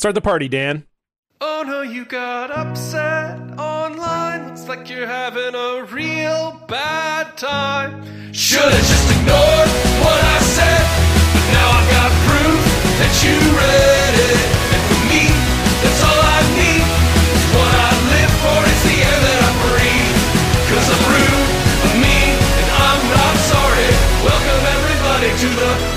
Start the party, Dan. Oh no, you got upset online. Looks like you're having a real bad time. Should've just ignored what I said, but now I've got proof that you read it. And for me, that's all I need. It's what I live for, it's the air that I breathe. Cause I'm rude, I'm mean, and I'm not sorry. Welcome everybody to the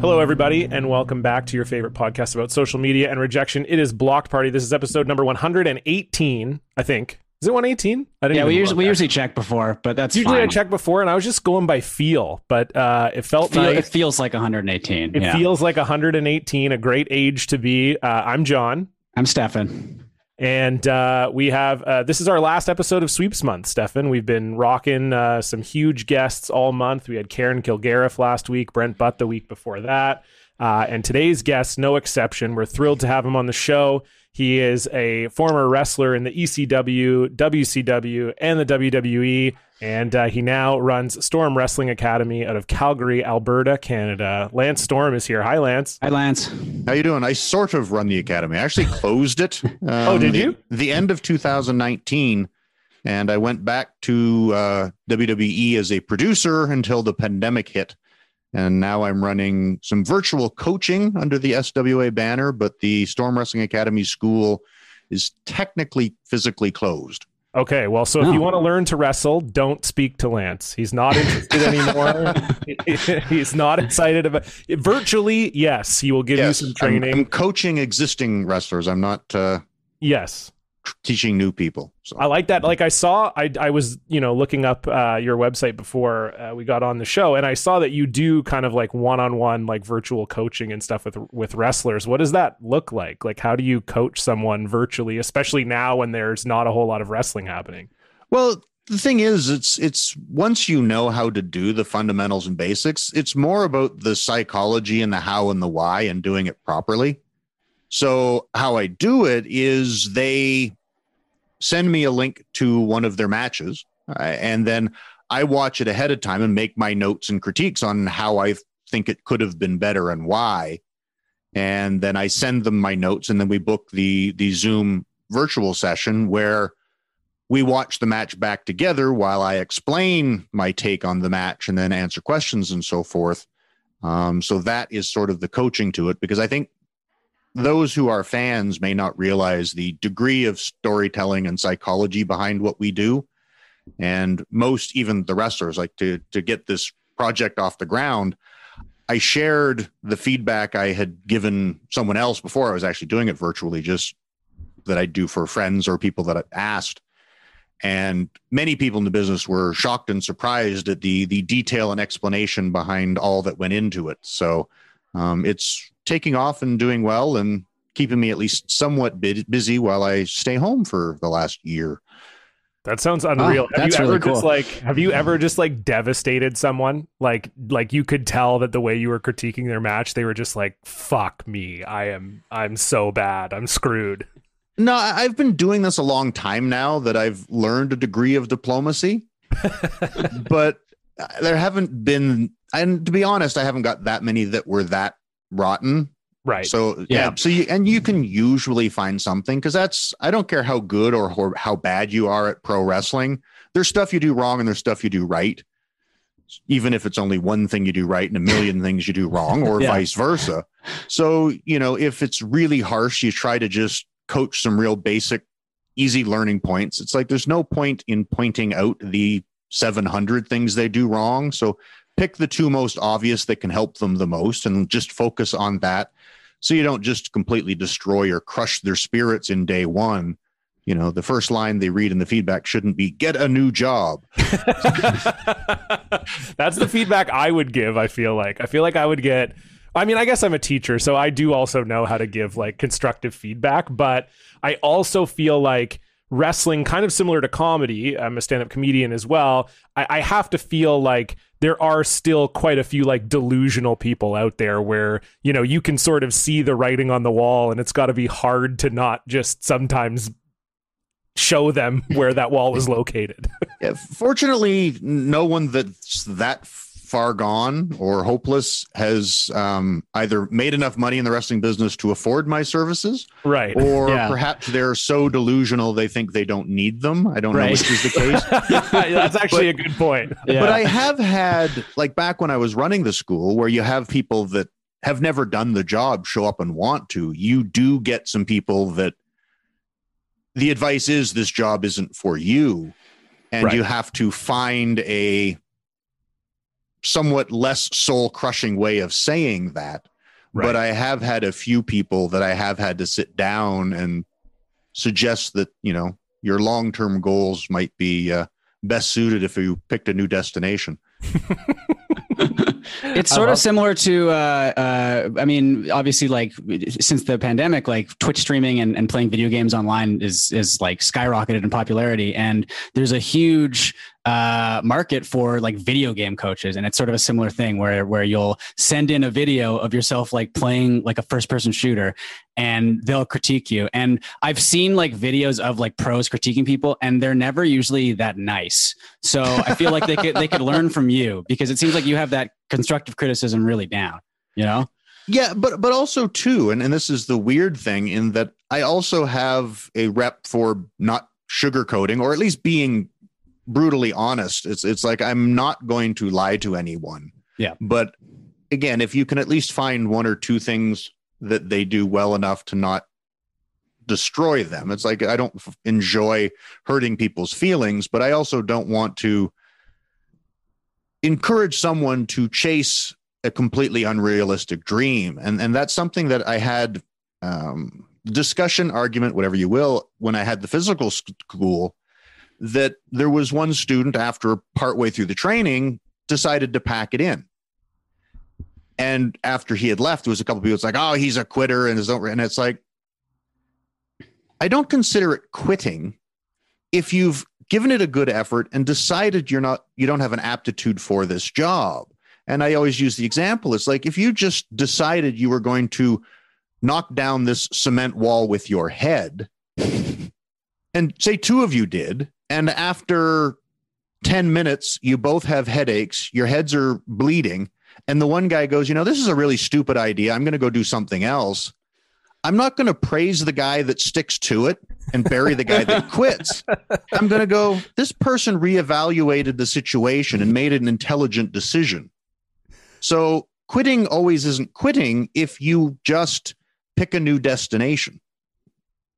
Hello, everybody, and welcome back to your favorite podcast about social media and rejection. It is Blocked Party. This is episode number 118, I think. Is it 118? I didn't Yeah, we usually we usually check before, but that's Usually fine. I check before, and I was just going by feel, but uh, it felt Feel, nice. It feels like 118. It yeah. feels like 118, a great age to be. Uh, I'm John, I'm Stefan. And uh, we have uh, this is our last episode of Sweeps Month, Stefan. We've been rocking uh, some huge guests all month. We had Karen Kilgariff last week, Brent Butt the week before that, uh, and today's guest, no exception. We're thrilled to have him on the show. He is a former wrestler in the ECW, WCW, and the WWE, and uh, he now runs Storm Wrestling Academy out of Calgary, Alberta, Canada. Lance Storm is here. Hi, Lance. Hi, Lance. How you doing? I sort of run the academy. I actually closed it. Um, Oh, did the- you? The end of 2019, and I went back to uh, WWE as a producer until the pandemic hit, and now I'm running some virtual coaching under the SWA banner. But the Storm Wrestling Academy school is technically physically closed. Okay, well, so if Oh. you want to learn to wrestle, don't speak to Lance. He's not interested anymore. He's not excited about virtually. Yes, he will give you some I'm- training. I'm, coaching existing wrestlers. I'm not uh, yes, teaching new people. So. I like that. Like I saw, I I was you know looking up uh, your website before uh, we got on the show, and I saw that you do kind of like one on one like virtual coaching and stuff with with wrestlers. What does that look like? Like how do you coach someone virtually, especially now when there's not a whole lot of wrestling happening? Well, the thing is, it's it's once you know how to do the fundamentals and basics, it's more about the psychology and the how and the why and doing it properly. So how I do it is they send me a link to one of their matches, uh, and then I watch it ahead of time and make my notes and critiques on how I think it could have been better and why. And then I send them my notes, and then we book the the Zoom virtual session where we watch the match back together while I explain my take on the match and then answer questions and so forth. Um, so that is sort of the coaching to it because I think those who are fans may not realize the degree of storytelling and psychology behind what we do. And most, even the wrestlers, like to to get this project off the ground. I shared the feedback I had given someone else before I was actually doing it virtually, just that I do for friends or people that I asked and many people in the business were shocked and surprised at the the detail and explanation behind all that went into it so um, it's taking off and doing well and keeping me at least somewhat busy while i stay home for the last year That sounds unreal. have that's you ever really just like have you ever just like devastated someone? Like like you could tell that the way you were critiquing their match, they were just like, fuck me. I am I'm so bad. I'm screwed. no i've been doing this a long time now that i've learned a degree of diplomacy but uh, there haven't been and to be honest i haven't got that many that were that rotten Right. So Yeah. yeah, so you and you can usually find something because that's I don't care how good or ho- how bad you are at pro wrestling. There's stuff you do wrong and there's stuff you do right. Even if it's only one thing you do right and a million things you do wrong, or Yeah. vice versa. So you know, if it's really harsh, you try to just coach some real basic, easy learning points. It's like there's no point in pointing out the 700 things they do wrong. So pick the two most obvious that can help them the most and just focus on that so you don't just completely destroy or crush their spirits in day one you know the first line they read in the feedback shouldn't be get a new job That's the feedback I would give, I feel like. I feel like I would get I mean, I guess I'm a teacher, so I do also know how to give like constructive feedback, but I also feel like wrestling, kind of similar to comedy, I'm a stand up comedian as well. I, I have to feel like there are still quite a few like delusional people out there where, you know, you can sort of see the writing on the wall and it's got to be hard to not just sometimes show them where that wall is located. Yeah, fortunately, no one that's that far gone or hopeless has um, either made enough money in the wrestling business to afford my services, right. or Yeah. perhaps they're so delusional they think they don't need them. I don't know which is the case. That's actually a good point. Yeah. But I have had, like back when I was running the school, where you have people that have never done the job show up and want to. You do get some people that the advice is this job isn't for you. And Right. you have to find a somewhat less soul crushing way of saying that. But I have had a few people that I have had to sit down and suggest that, you know, your long term goals might be uh, best suited if you picked a new destination. it's sort of similar to uh, uh, i mean obviously like since the pandemic like twitch streaming and, and playing video games online is is like skyrocketed in popularity. And there's a huge uh, market for like video game coaches. And it's sort of a similar thing where where you'll send in a video of yourself like playing like a first person shooter and they'll critique you. And i've seen like videos of like pros critiquing people and they're never usually that nice. So i feel like they could they could learn from you because it seems like you have that constructive criticism really down you know Yeah, but but also too, and, and this is the weird thing in that I also have a rep for not sugarcoating or at least being brutally honest. It's it's like I'm not going to lie to anyone. Yeah. But again, if you can at least find one or two things that they do well enough to not destroy them. It's like I don't f- enjoy hurting people's feelings, but I also don't want to encourage someone to chase a completely unrealistic dream. And and that's something that i had um discussion argument whatever you will when i had the physical school that there was one student after partway through the training decided to pack it in. And after he had left there was a couple people it's like oh he's a quitter and and it's like i don't consider it quitting if you've given it a good effort and decided you're not you don't have an aptitude for this job and I always use the example. It's like if you just decided you were going to knock down this cement wall with your head, and say two of you did, and after 10 minutes, you both have headaches, your heads are bleeding, and the one guy goes, You know, this is a really stupid idea. I'm going to go do something else. I'm not going to praise the guy that sticks to it and bury the guy that quits. I'm going to go, This person reevaluated the situation and made an intelligent decision. So quitting always isn't quitting if you just pick a new destination.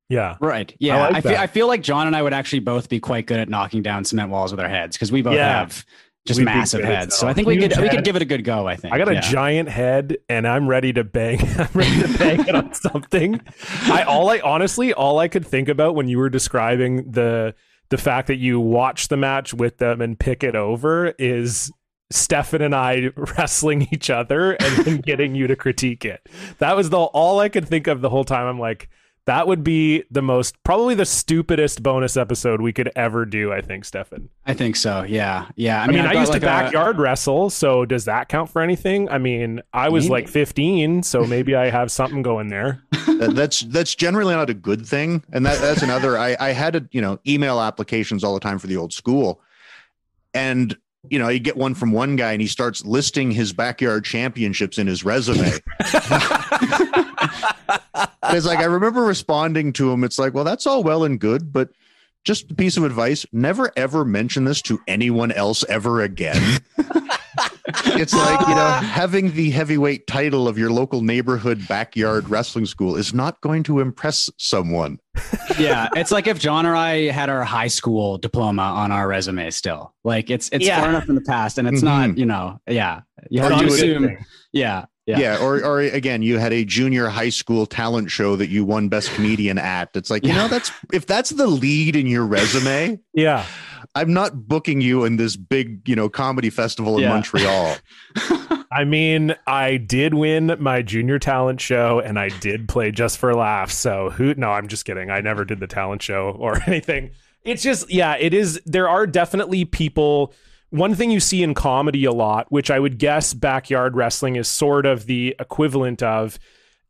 Yeah. right yeah I I, feel. I feel like john and i would actually both be quite good at knocking down cement walls with our heads because we both Yeah. have just We'd massive heads so i think we Huge could we could give it a good go i think I got a Yeah. giant head and I'm ready to bang. I'm ready to bang it on something. I all I honestly all I could think about when you were describing the the fact that you watch the match with them and pick it over is Stefan and I wrestling each other and then getting you to critique it. That was the all I could think of the whole time. I'm like, that would be the most probably the stupidest bonus episode we could ever do, I think, Stefan. i think so yeah yeah I mean, I've I, used like to a- backyard wrestle, so does that count for anything? I mean, I was Maybe. like 15, so maybe I have something going there. That's that's generally not a good thing. And that that's another I, I had a, you know, email applications all the time for the old school. And you know, you get one from one guy and he starts listing his backyard championships in his resume. It's like I remember responding to him. It's like, well, that's all well and good, but just a piece of advice: never ever mention this to anyone else ever again. it's like you know, having the heavyweight title of your local neighborhood backyard wrestling school is not going to impress someone. yeah it's like if john or i had our high school diploma on our resume still like it's it's Yeah. far enough in the past and it's Mhm. not you know yeah you have to assume yeah Yeah. yeah or or again, you had a junior high school talent show that you won best comedian at. It's like, you Yeah. know, that's if that's the lead in your resume, Yeah. I'm not booking you in this big, you know, comedy festival in Yeah. Montreal. I mean, I did win my junior talent show and I did play just for laughs. So who no, I'm just kidding. I never did the talent show or anything. It's just yeah, it is there are definitely people one thing you see in comedy a lot, which I would guess backyard wrestling is sort of the equivalent of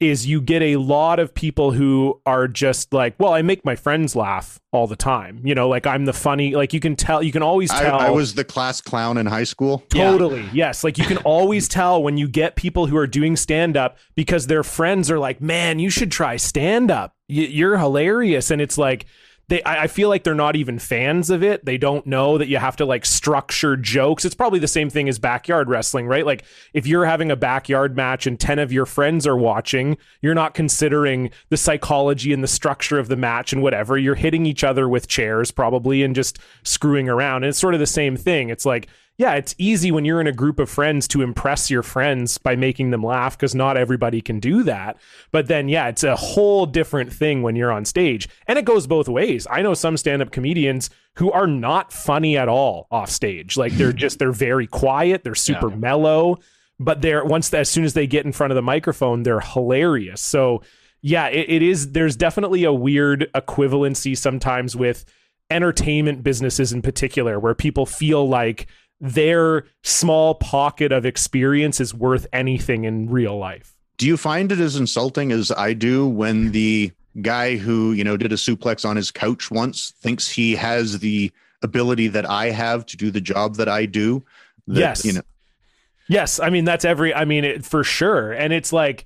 is you get a lot of people who are just like, well, I make my friends laugh all the time. You know, like I'm the funny, like you can tell, you can always tell. I was the class clown in high school. Totally. Yes. Like you can always tell when you get people who are doing stand up because their friends are like, man, you should try stand up. You're hilarious. And it's like, they I, I feel like they're not even fans of it. They don't know that you have to like structure jokes. It's probably the same thing as backyard wrestling, right? Like if you're having a backyard match and 10 of your friends are watching, you're not considering the psychology and the structure of the match and whatever. You're hitting each other with chairs probably and just screwing around. And it's sort of the same thing. It's like yeah, it's easy when you're in a group of friends to impress your friends by making them laugh because not everybody can do that. But then, yeah, it's a whole different thing when you're on stage. And it goes both ways. I know some stand up comedians who are not funny at all off stage. Like they're just, they're very quiet, they're super yeah. mellow, but they're, once, as soon as they get in front of the microphone, they're hilarious. So, yeah, it, it is, there's definitely a weird equivalency sometimes with entertainment businesses in particular where people feel like their small pocket of experience is worth anything in real life. Do you find it as insulting as I do when the guy who, you know, did a suplex on his couch once thinks he has the ability that I have to do the job that I do? That, yes. You know, yes. I mean, that's every, I mean, it, for sure. And it's like,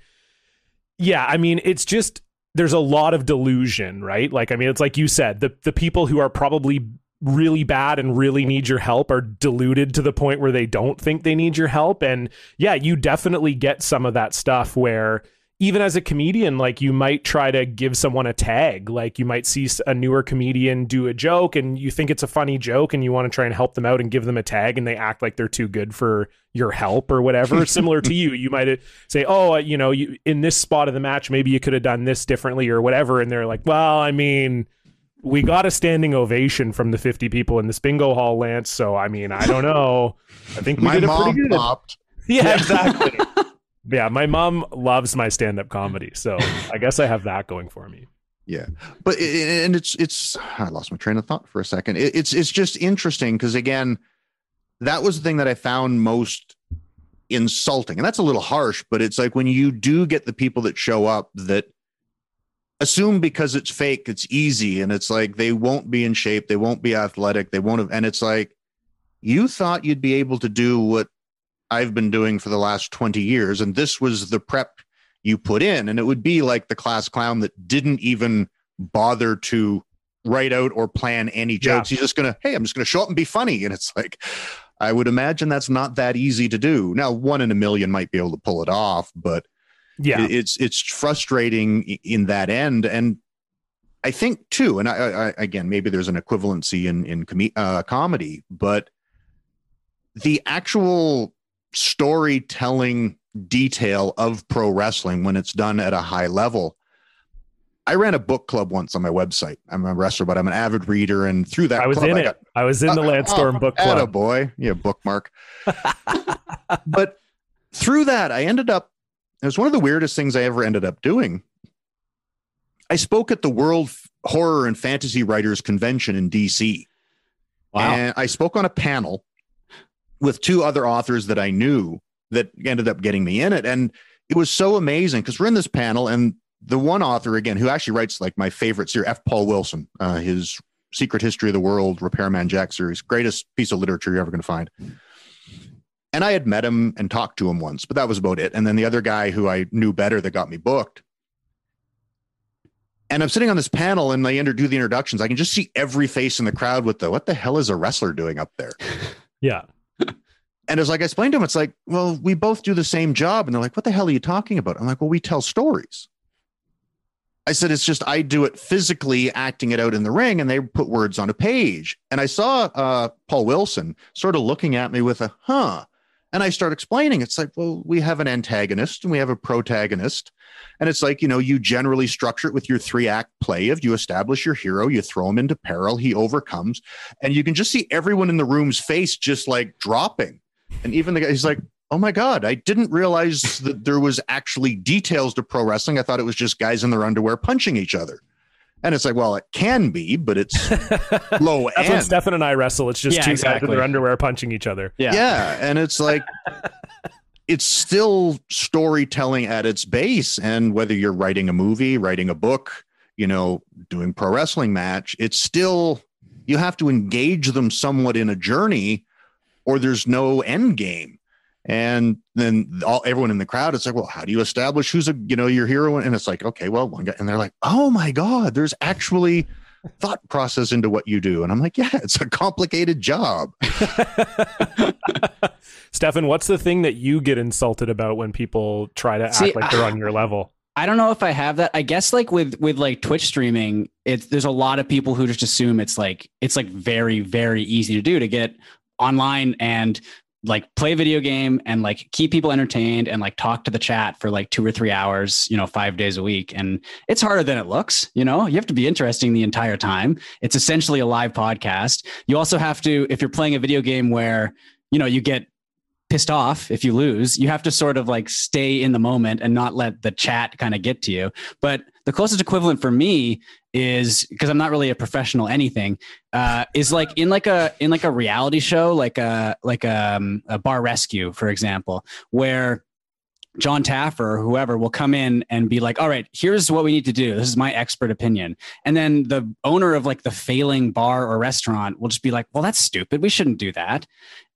yeah, I mean, it's just, there's a lot of delusion, right? Like, I mean, it's like you said, the, the people who are probably really bad and really need your help are deluded to the point where they don't think they need your help. And yeah you definitely get some of that stuff where even as a comedian like you might try to give someone a tag. Like you might see a newer comedian do a joke and you think it's a funny joke and you want to try and help them out and give them a tag and they act like they're too good for your help or whatever. Similar to you you might uh, say oh uh, you know you in this spot of the match maybe you could have done this differently or whatever. And they're like well i mean we got a standing ovation from the 50 people in this bingo hall, Lance. So, I mean, I don't know. I think we my did a mom pretty good. popped. Yeah, exactly. yeah, my mom loves my stand up comedy. So I guess I have that going for me. Yeah, but and it's it's I lost my train of thought for a second. It's it's just interesting because again, that was the thing that I found most insulting, and that's a little harsh. But it's like when you do get the people that show up that assume because it's fake, it's easy. And it's like they won't be in shape, they won't be athletic, they won't have, and it's like you thought you'd be able to do what I've been doing for the last 20 years. And this was the prep you put in. And it would be like the class clown that didn't even bother to write out or plan any jokes. Yeah. He's just going to, hey, I'm just going to show up and be funny. And it's like, I would imagine that's not that easy to do. Now, one in a million might be able to pull it off, but yeah it's it's frustrating in that end and i think too and i, I again maybe there's an equivalency in in com- uh, comedy but the actual storytelling detail of pro wrestling when it's done at a high level I ran a book club once on my website. I'm a wrestler, but I'm an avid reader, and through that, I was club, in I it. I was in the uh, Lance Storm uh, book club. boy, yeah, bookmark. but through that, I ended up it was one of the weirdest things I ever ended up doing. I spoke at the World Horror and Fantasy Writers Convention in DC. Wow. And I spoke on a panel with two other authors that I knew that ended up getting me in it. And it was so amazing because we're in this panel, and the one author, again, who actually writes like my favorite series, F. Paul Wilson, uh, his Secret History of the World, Repairman Jack series, greatest piece of literature you're ever going to find. And I had met him and talked to him once, but that was about it. And then the other guy who I knew better that got me booked. And I'm sitting on this panel and they do the introductions. I can just see every face in the crowd with the what the hell is a wrestler doing up there? Yeah. And as like I explained to him, it's like, well, we both do the same job. And they're like, what the hell are you talking about? I'm like, well, we tell stories. I said, it's just I do it physically, acting it out in the ring, and they put words on a page. And I saw uh, Paul Wilson sort of looking at me with a, huh. And I start explaining, it's like, well, we have an antagonist and we have a protagonist. And it's like, you know, you generally structure it with your three act play of you establish your hero, you throw him into peril, he overcomes, and you can just see everyone in the room's face just like dropping. And even the guy, he's like, oh my god, I didn't realize that there was actually details to pro wrestling. I thought it was just guys in their underwear punching each other. And it's like, well, it can be, but it's low That's when. Stefan and I wrestle. It's just Yeah, two guys in exactly. their underwear punching each other. Yeah. yeah and it's like it's still storytelling at its base and whether you're writing a movie writing a book you know doing pro wrestling match it's still you have to engage them somewhat in a journey or there's no end game and then all everyone in the crowd it's like well how do you establish who's a you know your hero and it's like okay well one guy and they're like oh my god there's actually thought process into what you do and i'm like yeah it's a complicated job Stefan, what's the thing that you get insulted about when people try to See, act like they're on your level? I don't know if I have that. I guess like with with like Twitch streaming, it's there's a lot of people who just assume it's like it's like very very easy to do to get online and like play a video game and like keep people entertained and like talk to the chat for like two or three hours, you know, five days a week. And it's harder than it looks. You know, you have to be interesting the entire time. It's essentially a live podcast. You also have to, if you're playing a video game where you know you get pissed off if you lose. You have to sort of like stay in the moment and not let the chat kind of get to you. But the closest equivalent for me is because I'm not really a professional anything. Uh, is like in like a in like a reality show, like a like a, um, a bar rescue, for example, where John Taffer or whoever will come in and be like, all right, here's what we need to do. This is my expert opinion. And then the owner of like the failing bar or restaurant will just be like, well, that's stupid. We shouldn't do that.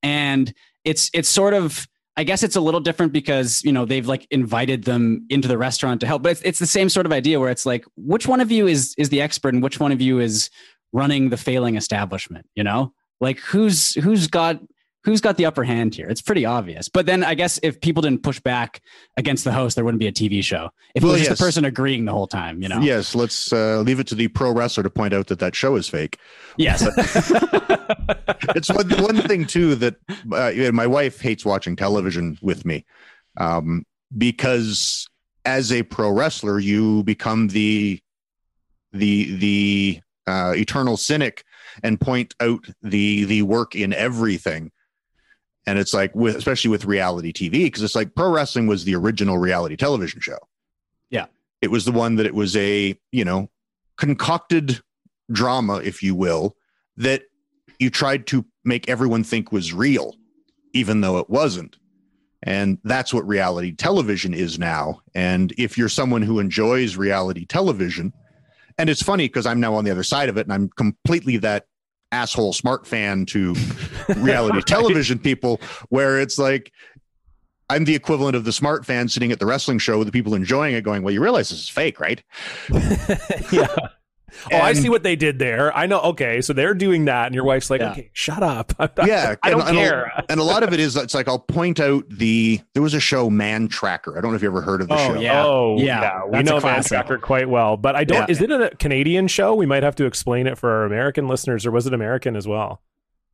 And it's it's sort of I guess it's a little different because you know they've like invited them into the restaurant to help, but it's, it's the same sort of idea where it's like, which one of you is is the expert and which one of you is running the failing establishment? You know, like who's who's got who's got the upper hand here? It's pretty obvious. But then I guess if people didn't push back against the host, there wouldn't be a TV show. If Well, it was just yes. the person agreeing the whole time, you know. Yes, let's uh, leave it to the pro wrestler to point out that that show is fake. Yes. It's one, one thing too that uh, my wife hates watching television with me um, because as a pro wrestler, you become the the the uh, eternal cynic and point out the the work in everything. And it's like with especially with reality TV because it's like pro wrestling was the original reality television show. Yeah. It was the one that it was a, you know, concocted drama, if you will, that you tried to make everyone think was real, even though it wasn't. And that's what reality television is now. And if you're someone who enjoys reality television, and it's funny because I'm now on the other side of it and I'm completely that asshole smart fan to reality Right. television people, where it's like, I'm the equivalent of the smart fan sitting at the wrestling show with the people enjoying it, going, Well, you realize this is fake, right? yeah. Oh, I see what they did there. I know. Okay, so they're doing that, and your wife's like, Yeah. "Okay, shut up." I'm not- Yeah, I don't and- and a- care. and a lot of it is it's like I'll point out the there was a show Man Tracker. I don't know if you ever heard of the Oh, show. yeah. Oh, Yeah, yeah. We that's a know Man. Tracker quite well, but I don't. Yeah. Is it a Canadian show? We might have to explain it for our American listeners, or was it American as well?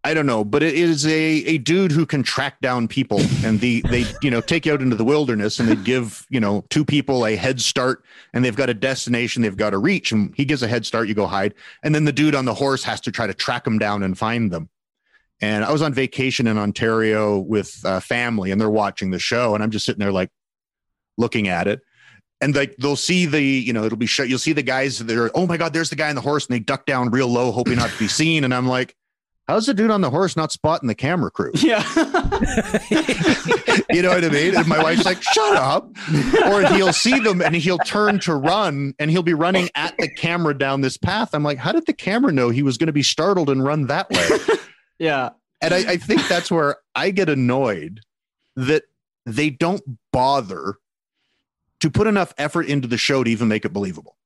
I don't know, but it is a a dude who can track down people, and the they you know take you out into the wilderness, and they give you know two people a head start, and they've got a destination they've got to reach, and he gives a head start, you go hide, and then the dude on the horse has to try to track them down and find them. And I was on vacation in Ontario with uh, family, and they're watching the show, and I'm just sitting there like looking at it. And like they'll see the, you know, it'll be shut. You'll see the guys that are, oh my God, there's the guy on the horse, and they duck down real low, hoping not to be seen. And I'm like, how's the dude on the horse not spotting the camera crew? yeah. You know what I mean? And my wife's like, shut up. Or he'll see them and he'll turn to run and he'll be running at the camera down this path. I'm like, how did the camera know he was going to be startled and run that way? yeah. And I, I think that's where I get annoyed that they don't bother to put enough effort into the show to even make it believable.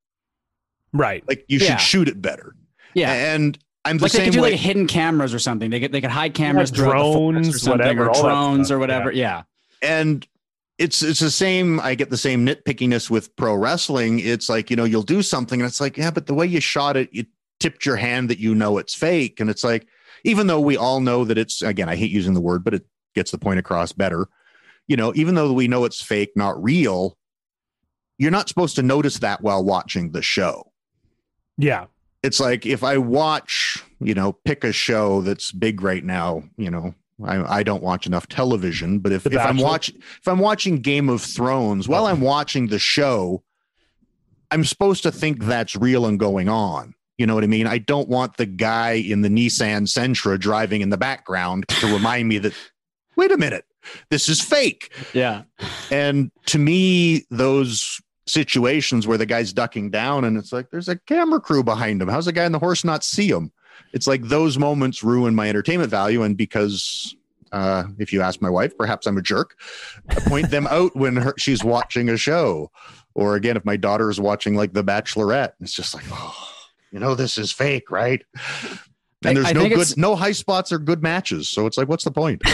Right. Like you Yeah. should shoot it better. Yeah. And I'm the like they same could do way. like hidden cameras or something. They could they could hide cameras, throughout the drones, or whatever, or drones or whatever. Yeah. and it's it's the same i get the same nitpickiness with pro wrestling it's like you know you'll do something and it's like yeah but the way you shot it you tipped your hand that you know it's fake and it's like even though we all know that it's again i hate using the word but it gets the point across better you know even though we know it's fake not real you're not supposed to notice that while watching the show Yeah. It's like if I watch, you know, pick a show that's big right now, you know, I, I don't watch enough television, but if, if I'm watching if I'm watching Game of Thrones while I'm watching the show, I'm supposed to think that's real and going on. You know what I mean? I don't want the guy in the Nissan Sentra driving in the background to remind me that wait a minute, this is fake. Yeah. And to me, those situations where the guy's ducking down and it's like there's a camera crew behind him. How's the guy on the horse not see him? It's like those moments ruin my entertainment value. And because uh, if you ask my wife, perhaps I'm a jerk, I point them out when her, she's watching a show. Or again, if my daughter is watching like The Bachelorette, it's just like, oh, you know, this is fake, right? I- And there's I no good, no high spots or good matches. So it's like, what's the point?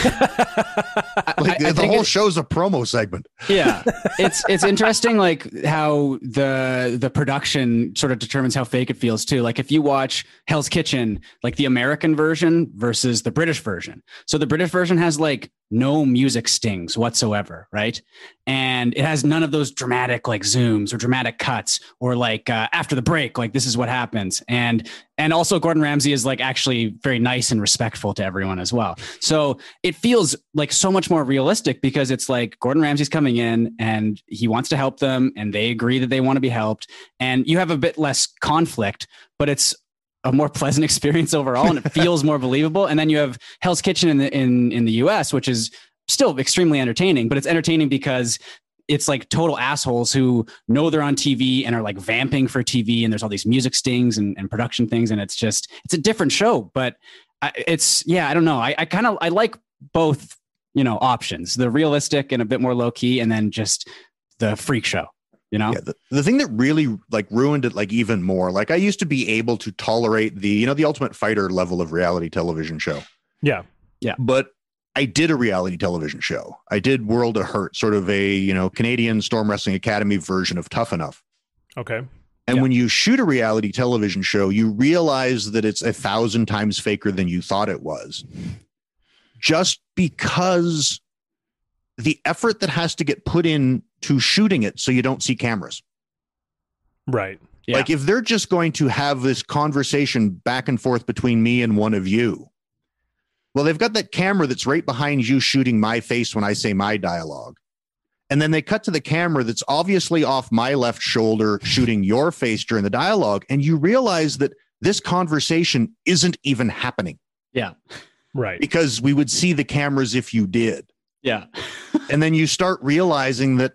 Like I the whole show's a promo segment. yeah it's it's interesting like how the the production sort of determines how fake it feels too like if you watch hell's kitchen like the american version versus the british version so the british version has like no music stings whatsoever right? And it has none of those dramatic like zooms or dramatic cuts or like uh, after the break like this is what happens. And and also gordon ramsay is like actually very nice and respectful to everyone as well. So it feels like so much more realistic because it's like Gordon Ramsay's coming in and he wants to help them and they agree that they want to be helped. And you have a bit less conflict but it's a more pleasant experience overall and it feels more believable. And then you have Hell's Kitchen in the in in the US which is still extremely entertaining but it's entertaining because it's like total assholes who know they're on TV and are like vamping for TV and there's all these music stings and, and production things and it's just it's a different show. But I, it's yeah I don't know. I, I kind of I like both you know options the realistic and a bit more low key and then just the freak show you know Yeah, the, the thing that really like ruined it like even more, like I used to be able to tolerate the, you know, the ultimate fighter level of reality television show. Yeah. Yeah but I did a reality television show. I did World of Hurt, sort of a, you know, Canadian Storm Wrestling Academy version of Tough Enough. Okay. And Yeah. when you shoot a reality television show, you realize that it's a thousand times faker than you thought it was. Just because the effort that has to get put in to shooting it so you don't see cameras. Right. Yeah. Like if they're just going to have this conversation back and forth between me and one of you, well, they've got that camera that's right behind you shooting my face when I say my dialogue. And then they cut to the camera that's obviously off my left shoulder shooting your face during the dialogue. And you realize that this conversation isn't even happening yeah Right. because we would see the cameras if you did. Yeah and then you start realizing that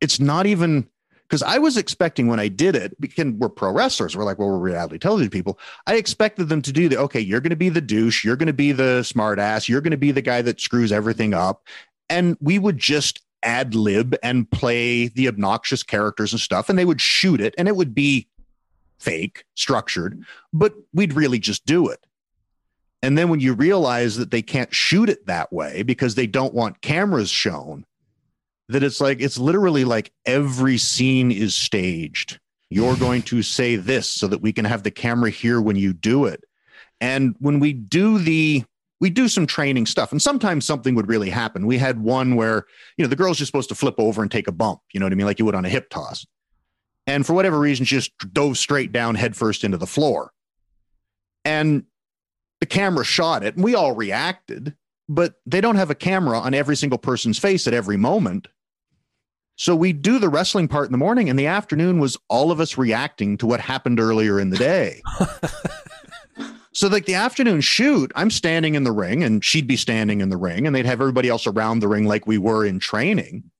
it's not even because I was expecting when I did it, because we're pro wrestlers, we're like, well, we're reality television people. I expected them to do the okay, you're going to be the douche, you're going to be the smart ass, you're going to be the guy that screws everything up. And we would just ad lib and play the obnoxious characters and stuff, and they would shoot it, and it would be fake, structured, but we'd really just do it. And then when you realize that they can't shoot it that way because they don't want cameras shown, that it's like, it's literally like every scene is staged. You're going to say this so that we can have the camera here when you do it. And when we do the, we do some training stuff, and sometimes something would really happen. We had one where, you know, the girl's just supposed to flip over and take a bump, you know what I mean? Like you would on a hip toss. And for whatever reason, she just dove straight down headfirst into the floor. And the camera shot it and we all reacted, but they don't have a camera on every single person's face at every moment. So we do the wrestling part in the morning, and the afternoon was all of us reacting to what happened earlier in the day. so, like the afternoon shoot, I'm standing in the ring, and she'd be standing in the ring, and they'd have everybody else around the ring like we were in training.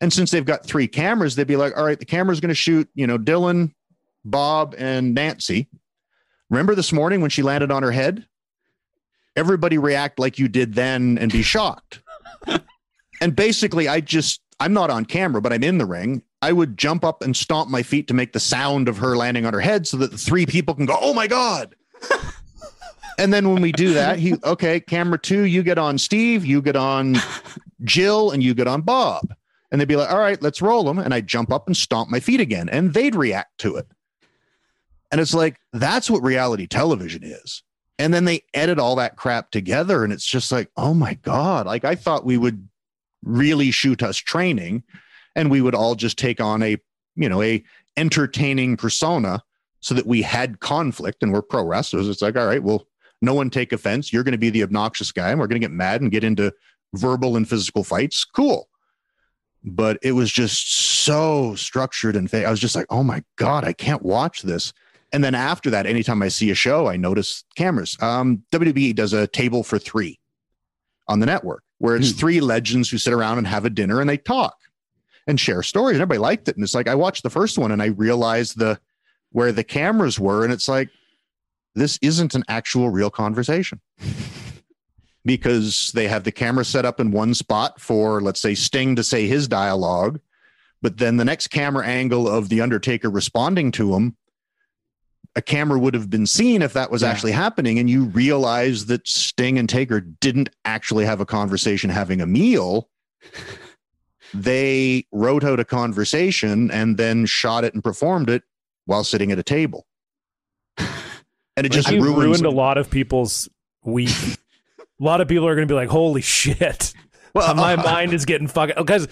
And since they've got three cameras, they'd be like, all right, the camera's going to shoot, you know, Dylan, Bob, and Nancy. Remember this morning when she landed on her head? Everybody react like you did then and be shocked. and basically, I just, I'm not on camera, but I'm in the ring. I would jump up and stomp my feet to make the sound of her landing on her head so that the three people can go, oh my God. and then when we do that, he, okay, camera two, you get on Steve, you get on Jill, and you get on Bob. And they'd be like, all right, let's roll them. And I'd jump up and stomp my feet again, and they'd react to it. And it's like, that's what reality television is. And then they edit all that crap together. And it's just like, oh my God. Like I thought we would really shoot us training and we would all just take on a, you know, a entertaining persona so that we had conflict and we're pro wrestlers. It's like, all right, well, no one take offense. You're going to be the obnoxious guy, and we're going to get mad and get into verbal and physical fights. Cool. But it was just so structured and fake. I was just like, oh my God, I can't watch this. And then after that, anytime I see a show, I notice cameras. Um, WWE does a table for three on the network where it's Hmm. three legends who sit around and have a dinner and they talk and share stories. And everybody liked it. And it's like I watched the first one and I realized the where the cameras were, and it's like this isn't an actual real conversation. because they have the camera set up in one spot for, let's say, Sting to say his dialogue, but then the next camera angle of the Undertaker responding to him, a camera would have been seen if that was Yeah. actually happening, and you realize that Sting and Taker didn't actually have a conversation having a meal. They wrote out a conversation and then shot it and performed it while sitting at a table. And it just you ruins ruined a lot of people's week. a lot of people are going to be like, "Holy shit!" Well, my mind is getting fucking because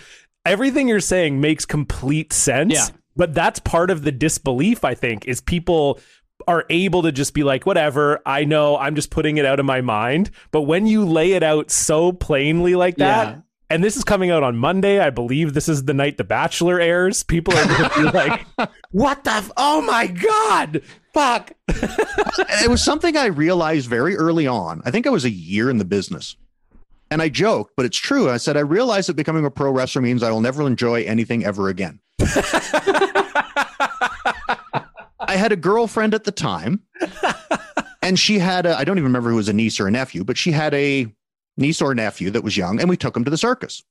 everything you're saying makes complete sense. Yeah. But that's part of the disbelief, I think, is people are able to just be like, whatever, I know, I'm just putting it out of my mind. But when you lay it out so plainly like that, Yeah. and this is coming out on Monday, I believe this is the night The Bachelor airs, people are going to be like, what the, f- oh my God, fuck. it was something I realized very early on. I think I was a year in the business. And I joked, but it's true. I said, I realized that becoming a pro wrestler means I will never enjoy anything ever again. I had a girlfriend at the time, and she had I don't even remember who was a niece or a nephew, but she had a niece or nephew that was young, and we took him to the circus.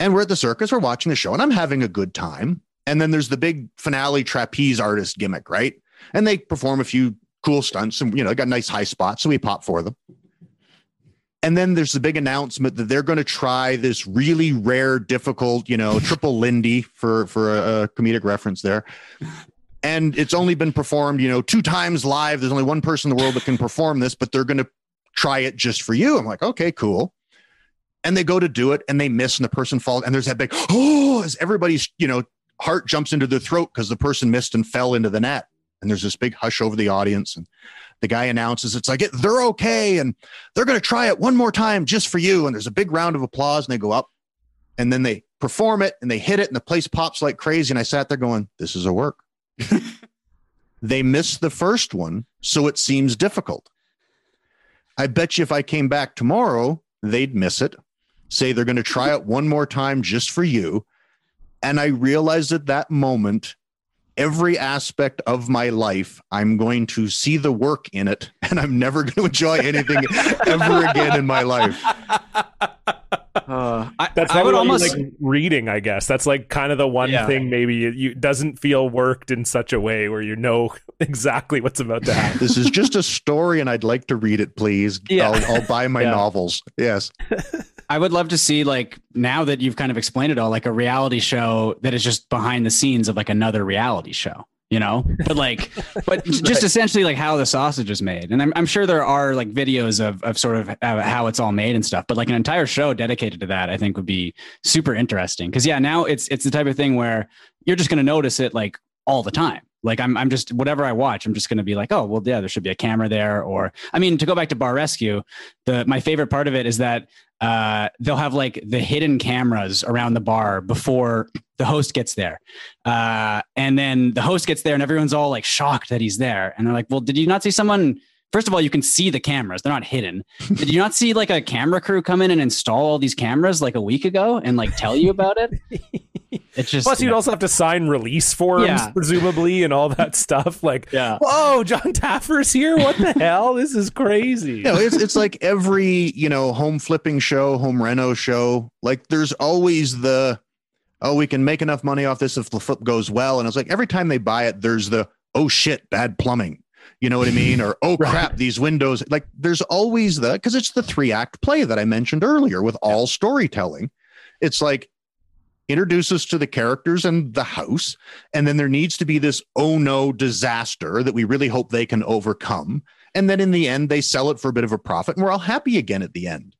And we're at the circus, we're watching the show, and I'm having a good time. And then there's the big finale trapeze artist gimmick, right? And they perform a few cool stunts and, you know, got nice high spots. So we pop for them. And then there's the big announcement that they're going to try this really rare, difficult, you know, triple Lindy for, for a, a comedic reference there. And it's only been performed, you know, two times live. There's only one person in the world that can perform this, but they're going to try it just for you. I'm like, okay, cool and they go to do it and they miss and the person falls and there's that big oh as everybody's you know heart jumps into their throat because the person missed and fell into the net and there's this big hush over the audience and the guy announces it's like they're okay and they're going to try it one more time just for you. And there's a big round of applause and they go up and then they perform it and they hit it and the place pops like crazy and i sat there going this is a work. They missed the first one so it seems difficult. I bet you if i came back tomorrow they'd miss it say they're going to try it one more time just for you. And I realized at that moment, every aspect of my life, I'm going to see the work in it, and I'm never going to enjoy anything ever again in my life. Uh, That's I would probably almost like reading, I guess. That's like kind of the one Yeah. thing maybe you, you doesn't feel worked in such a way where you know exactly what's about to happen. This is just a story, and I'd like to read it, please. Yeah. I'll, I'll buy my Yeah. novels. Yes. I would love to see like now that you've kind of explained it all, like a reality show that is just behind the scenes of like another reality show, you know? But like, but just essentially like how the sausage is made. And I'm, I'm sure there are like videos of, of sort of uh, how it's all made and stuff, but like an entire show dedicated to that, I think would be super interesting. Cause yeah, now it's, it's the type of thing where you're just going to notice it like all the time. Like I'm, I'm just whatever I watch, I'm just going to be like, oh well, yeah, there should be a camera there. Or I mean, to go back to Bar Rescue, the my favorite part of it is that uh, they'll have like the hidden cameras around the bar before the host gets there. Uh, and then the host gets there and everyone's all like shocked that he's there. And they're like, well, did you not see someone? First of all, you can see the cameras. They're not hidden. Did you not see like a camera crew come in and install all these cameras like a week ago and like tell you about it? It's just Plus, you'd also have to sign release forms, Yeah. presumably, and all that stuff. Like, yeah. whoa, John Taffer's here. What the hell? This is crazy. you know, it's it's like every you know home flipping show, home reno show. Like there's always the oh, we can make enough money off this if the flip goes well. And it's like every time they buy it, there's the oh shit, bad plumbing. You know what I mean? Or oh crap, these windows. Like there's always the because it's the three act play that I mentioned earlier with all storytelling. It's like introduce us to the characters and the house, and then there needs to be this oh no disaster that we really hope they can overcome and then in the end they sell it for a bit of a profit and we're all happy again at the end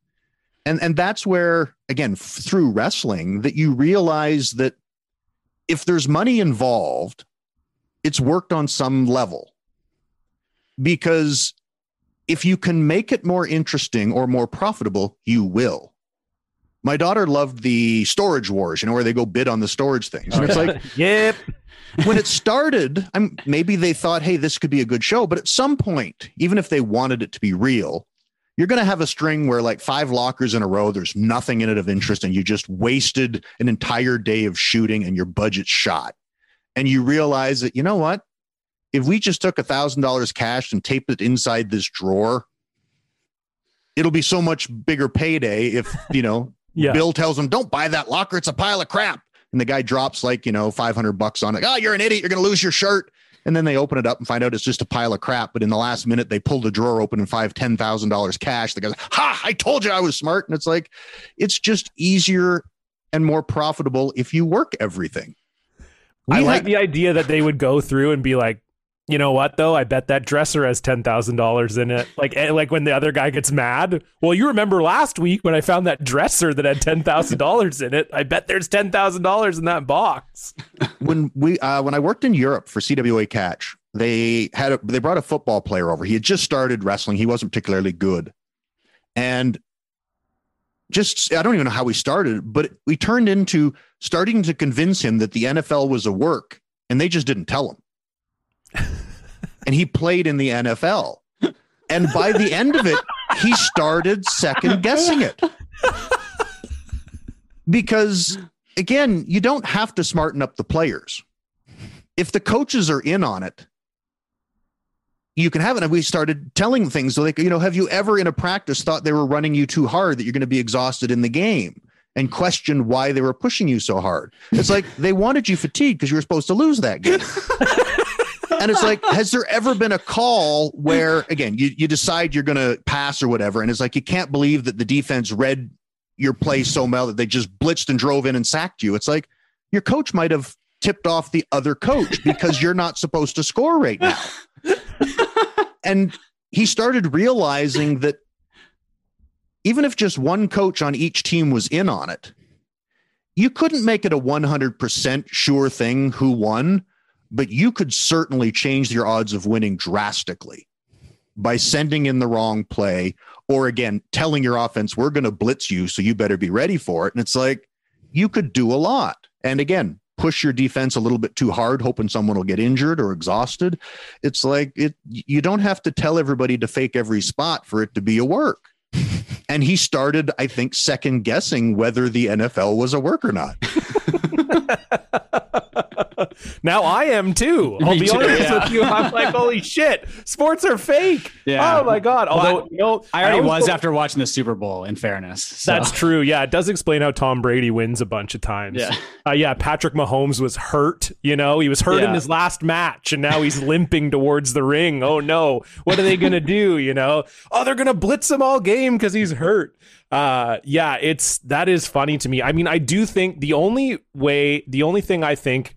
and and that's where again f- through wrestling that you realize that if there's money involved it's worked on some level because if you can make it more interesting or more profitable, you will. My daughter loved the storage wars, you know, where they go bid on the storage things. And it's like, Yep. when it started, I'm maybe they thought, hey, this could be a good show. But at some point, even if they wanted it to be real, you're going to have a string where like five lockers in a row, there's nothing in it of interest, and you just wasted an entire day of shooting and your budget's shot. And you realize that, you know what? If we just took a thousand dollars cash and taped it inside this drawer, it'll be so much bigger payday if, you know, Yeah. Bill tells him, don't buy that locker. It's a pile of crap. And the guy drops like, you know, 500 bucks on it. Oh, you're an idiot. You're going to lose your shirt. And then they open it up and find out it's just a pile of crap. But in the last minute, they pull the drawer open and five, ten thousand dollars cash. The guy's like, ha, I told you I was smart. And it's like, it's just easier and more profitable if you work everything. We I like- the idea that they would go through and be like, you know what though? I bet that dresser has ten thousand dollars in it. Like, eh, like when the other guy gets mad. Well, you remember last week when I found that dresser that had ten thousand dollars in it. I bet there's ten thousand dollars in that box. when we uh, when I worked in Europe for CWA Catch, they had a, they brought a football player over. He had just started wrestling. He wasn't particularly good, and just I don't even know how we started, but we turned into starting to convince him that the NFL was a work, and they just didn't tell him. And he played in the NFL, and by the end of it, he started second guessing it because again, you don't have to smarten up the players. If the coaches are in on it, you can have it. And we started telling things like, you know, have you ever in a practice thought they were running you too hard that you're going to be exhausted in the game and questioned why they were pushing you so hard? It's like they wanted you fatigued because you were supposed to lose that game. and it's like, has there ever been a call where, again, you, you decide you're going to pass or whatever, and it's like you can't believe that the defense read your play so well that they just blitzed and drove in and sacked you? It's like your coach might have tipped off the other coach because you're not supposed to score right now. and he started realizing that even if just one coach on each team was in on it, you couldn't make it a 100% sure thing who won, but you could certainly change your odds of winning drastically by sending in the wrong play or again telling your offense we're going to blitz you so you better be ready for it. And it's like you could do a lot. And again push your defense a little bit too hard hoping someone will get injured or exhausted. It's like it you don't have to tell everybody to fake every spot for it to be a work. And he started i think second guessing whether the nfl was a work or not now I am too. I'll Me be too, honest yeah. with you. I'm like, holy shit, sports are fake. Yeah. Oh my god. Although you know, I already always was go- after watching the Super Bowl. In fairness, so. That's true. Yeah, it does explain how Tom Brady wins a bunch of times. Yeah. Uh, yeah, Patrick Mahomes was hurt. You know, he was hurt in his last match, and now he's limping towards the ring. Oh no, what are they gonna do? You know, oh they're gonna blitz him all game because he's hurt. Uh, yeah, it's that is funny to me. I mean, I do think the only way, the only thing I think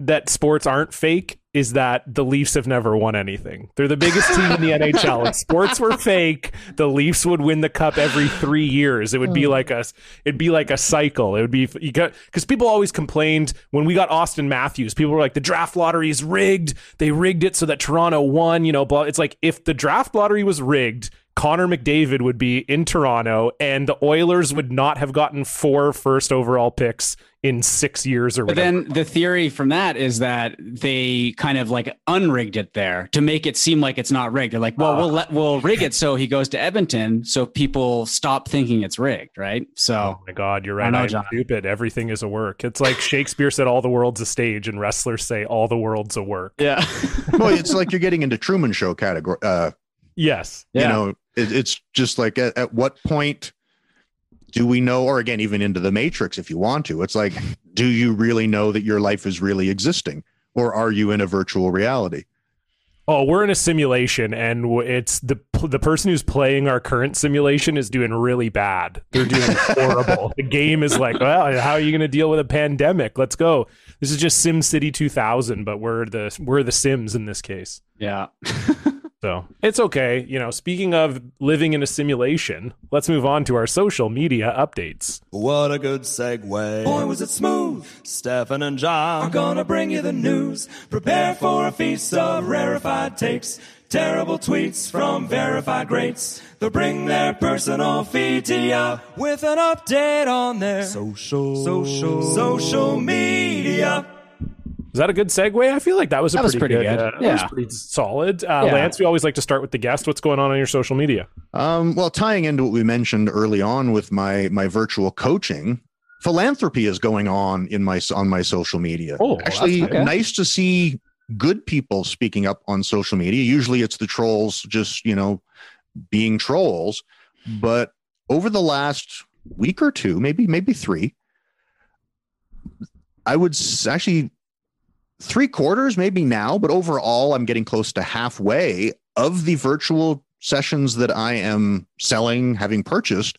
that sports aren't fake is that the Leafs have never won anything. They're the biggest team in the NHL. If sports were fake, the Leafs would win the cup every three years. It would be hmm. like a, it'd be like a cycle. It would be because people always complained when we got Auston Matthews. People were like, the draft lottery is rigged. They rigged it so that Toronto won. You know, blah. It's like if the draft lottery was rigged. Connor McDavid would be in Toronto, and the Oilers would not have gotten four first overall picks in six years or But whatever. then the theory from that is that they kind of like unrigged it there to make it seem like it's not rigged. They're like, well, we'll let we'll rig it so he goes to Edmonton, so people stop thinking it's rigged, right? So Oh my God, you're I right. know, I'm John. stupid. Everything is a work. It's like Shakespeare said, "All the world's a stage," and wrestlers say, "All the world's a work." yeah, well it's like you're getting into truman show category uh Yes. Yeah. you know it, it's just like at, at what point do we know or again even into the matrix if you want to it's like do you really know that your life is really existing or are you in a virtual reality Oh, we're in a simulation, and it's the the person who's playing our current simulation is doing really bad. They're doing horrible. The game is like, well, how are you going to deal with a pandemic? Let's go. This is just Sim City 2000, but we're the we're the Sims in this case. yeah. So it's okay. You know, speaking of living in a simulation, let's move on to our social media updates. What a good segue. Boy, was it smooth. Stefan and John are gonna bring you the news. Prepare for a feast of rarefied takes. Terrible tweets from verified greats. They'll bring their personal feed to you with an update on their social, social, social media. Is that a good segue? I feel like that was a That was pretty, pretty good. good. uh, that was Yeah. pretty solid. Uh, Yeah. Lance, we always like to start with the guest. What's going on on your social media? Um, well, tying into what we mentioned early on with my my virtual coaching, philanthropy is going on in my on my social media. Oh, actually, okay. nice to see good people speaking up on social media. Usually, it's the trolls just you know being trolls, but over the last week or two, maybe maybe three, I would actually three quarters maybe now, but overall, I'm getting close to halfway of the virtual sessions that I am selling, having purchased,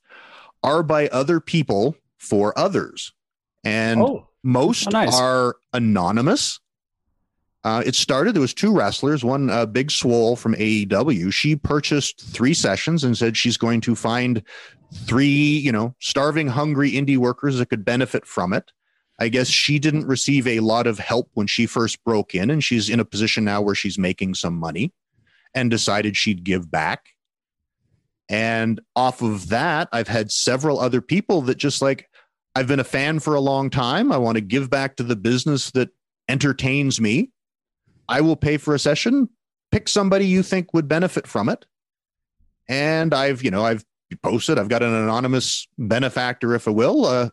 are by other people for others. And oh, most Oh, nice. are anonymous. Uh, it started, there was two wrestlers, one uh, Big Swole from AEW. She purchased three sessions and said she's going to find three, you know, starving, hungry indie workers that could benefit from it. I guess she didn't receive a lot of help when she first broke in, and she's in a position now where she's making some money and decided she'd give back. And off of that, I've had several other people that just like, I've been a fan for a long time. I want to give back to the business that entertains me. I will pay for a session. Pick somebody you think would benefit from it. And I've, you know, I've posted, I've got an anonymous benefactor, if I will. Uh,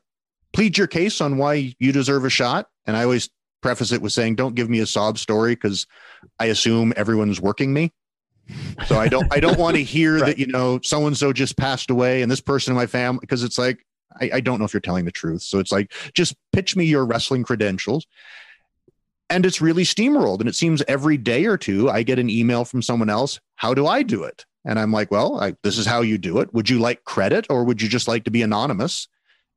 plead your case on why you deserve a shot. And I always preface it with saying, don't give me a sob story because I assume everyone's working me. So I don't I don't want to hear that, you know, so and so just passed away and this person in my family, because it's like, I, I don't know if you're telling the truth. So it's like, just pitch me your wrestling credentials. And it's really steamrolled. And it seems every day or two, I get an email from someone else. How do I do it? And I'm like, well, I, this is how you do it. Would you like credit or would you just like to be anonymous?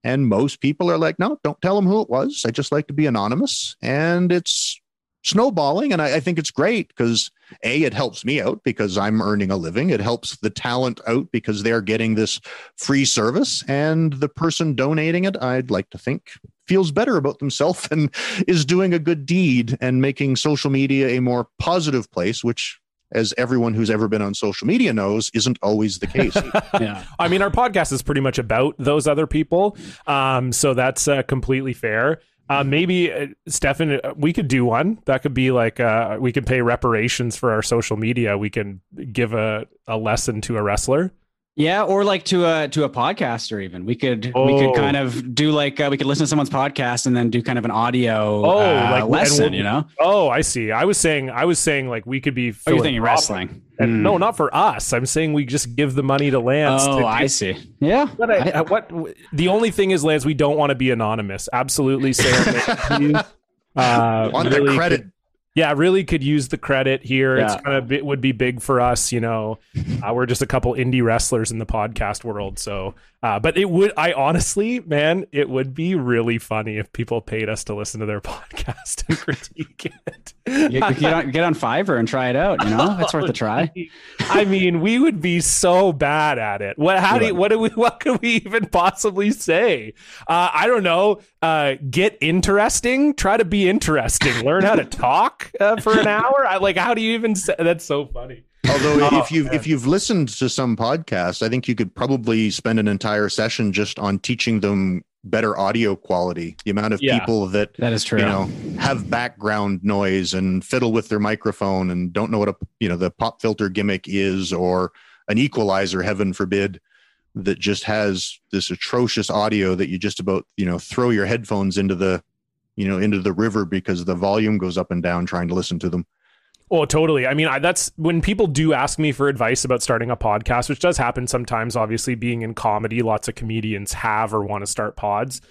And most people are like, no, don't tell them who it was. I just like to be anonymous. And it's snowballing. And I, I think it's great because A, it helps me out because I'm earning a living. It helps the talent out because they're getting this free service. And the person donating it, I'd like to think, feels better about themselves and is doing a good deed and making social media a more positive place, which as everyone who's ever been on social media knows, isn't always the case. Yeah. I mean, our podcast is pretty much about those other people, um, so that's uh, completely fair. Uh, maybe, uh, Stefan, uh, we could do one. That could be like uh, we could pay reparations for our social media. We can give a, a lesson to a wrestler. Yeah, or like to a to a podcaster even. We could we Oh. could kind of do like uh, we could listen to someone's podcast and then do kind of an audio Oh, uh, like- lesson, we'll- you know? Oh, I see. I was saying, I was saying, like we could be. Oh, you're thinking wrestling. And Hmm. no, not for us. I'm saying we just give the money to Lance. Oh, to I see. Yeah. What, I, uh, what the only thing is, Lance, we don't want to be anonymous. Absolutely, Sarah. Uh, On really the credit. could- yeah, really could use the credit here. It's kind of it would be big for us, you know. Uh, we're just a couple indie wrestlers in the podcast world, so. Uh, but it would, I honestly, man, it would be really funny if people paid us to listen to their podcast and critique it. You, you get, on, get on Fiverr and try it out, you know? It's worth a try. I mean, we would be so bad at it. What? How do? You, what do we? What could we even possibly say? Uh, I don't know. Uh, get interesting. Try to be interesting. Learn how to talk uh, for an hour. I like. How do you even? Say, that's so funny. Although Oh, if you've if you've listened to some podcasts, I think you could probably spend an entire session just on teaching them better audio quality. The amount of Yeah. people that That is true. you know have background noise and fiddle with their microphone and don't know what a you know the pop filter gimmick is or an equalizer, heaven forbid, that just has this atrocious audio that you just about you know throw your headphones into the you know into the river because the volume goes up and down trying to listen to them. Oh, totally. I mean, I, that's when people do ask me for advice about starting a podcast, which does happen sometimes. Obviously, being in comedy, lots of comedians have or want to start pods.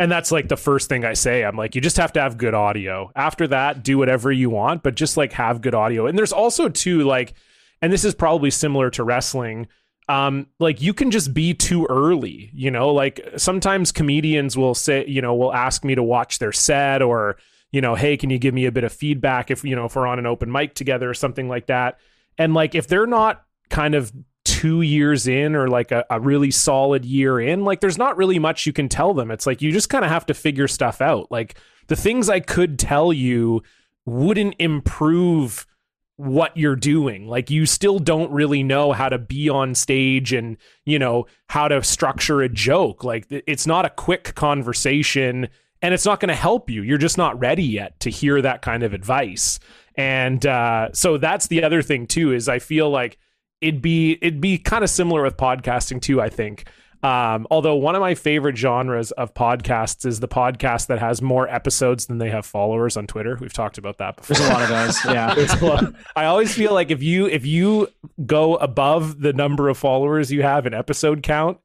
And that's like the first thing I say. I'm like, you just have to have good audio. After that, do whatever you want, but just like have good audio. And there's also, too, like, and this is probably similar to wrestling. Um, like you can just be too early, you know, like sometimes comedians will say, you know, will ask me to watch their set or, you know, hey, can you give me a bit of feedback if you know if we're on an open mic together or something like that. And like if they're not kind of two years in or like a, a really solid year in, like there's not really much you can tell them. It's like you just kind of have to figure stuff out. Like the things I could tell you wouldn't improve what you're doing. Like you still don't really know how to be on stage and, you know, how to structure a joke. Like it's not a quick conversation and it's not going to help you. You're just not ready yet to hear that kind of advice. And uh, so that's the other thing too is I feel like it'd be it'd be kind of similar with podcasting too, I think. Um, although one of my favorite genres of podcasts is the podcast that has more episodes than they have followers on Twitter. We've talked about that before. There's a lot of those. Yeah. Lot- I always feel like if you if you go above the number of followers you have in episode count,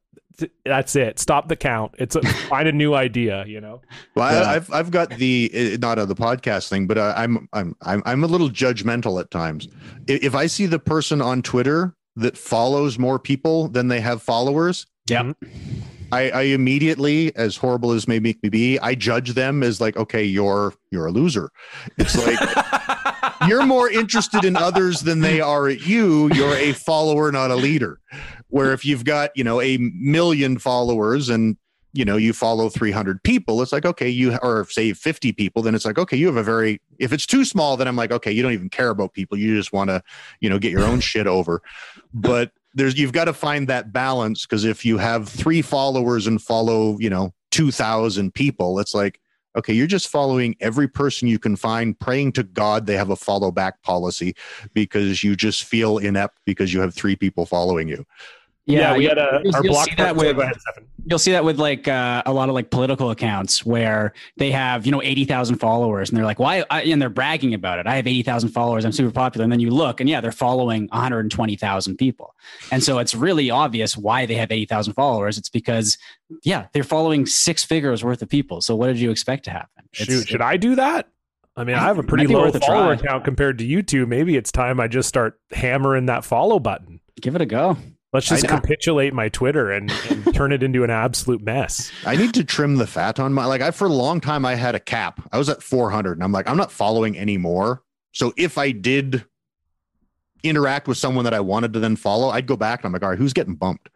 that's it. Stop the count. It's a, find a new idea. You know. Well, Yeah. I, I've I've got the not of the podcast thing, but uh, I'm I'm I'm I'm a little judgmental at times. If I see the person on Twitter that follows more people than they have followers, Yeah. I, I immediately, as horrible as may make me be, I judge them as like, okay, you're you're a loser. It's like you're more interested in others than they are at you. You're a follower, not a leader. Where if you've got you know a million followers and you know you follow 300 people, it's like okay, you or say 50 people, then it's like okay, you have a very. If it's too small, then I'm like okay, you don't even care about people. You just want to you know get your own shit over. But there's you've got to find that balance because if you have three followers and follow you know 2000 people it's like okay you're just following every person you can find praying to god they have a follow back policy because you just feel inept because you have three people following you Yeah, we you- had a you'll- our you'll block see that with you'll see that with like uh, a lot of like political accounts where they have you know 80,000 followers and they're like why I, and they're bragging about it. I have 80,000 followers. I'm super popular. And then you look and yeah they're following 120,000 people. And so it's really obvious why they have 80,000 followers. It's because yeah they're following six figures worth of people. So what did you expect to happen? Shoot, should I do that? I mean, I have a pretty low follower count compared to you two. Maybe it's time I just start hammering that follow button. give it a go Let's just capitulate my Twitter and, and turn it into an absolute mess. i need to trim the fat on my like i for a long time i had a cap i was at 400 and i'm like i'm not following anymore so if i did interact with someone that i wanted to then follow i'd go back and i'm like all right who's getting bumped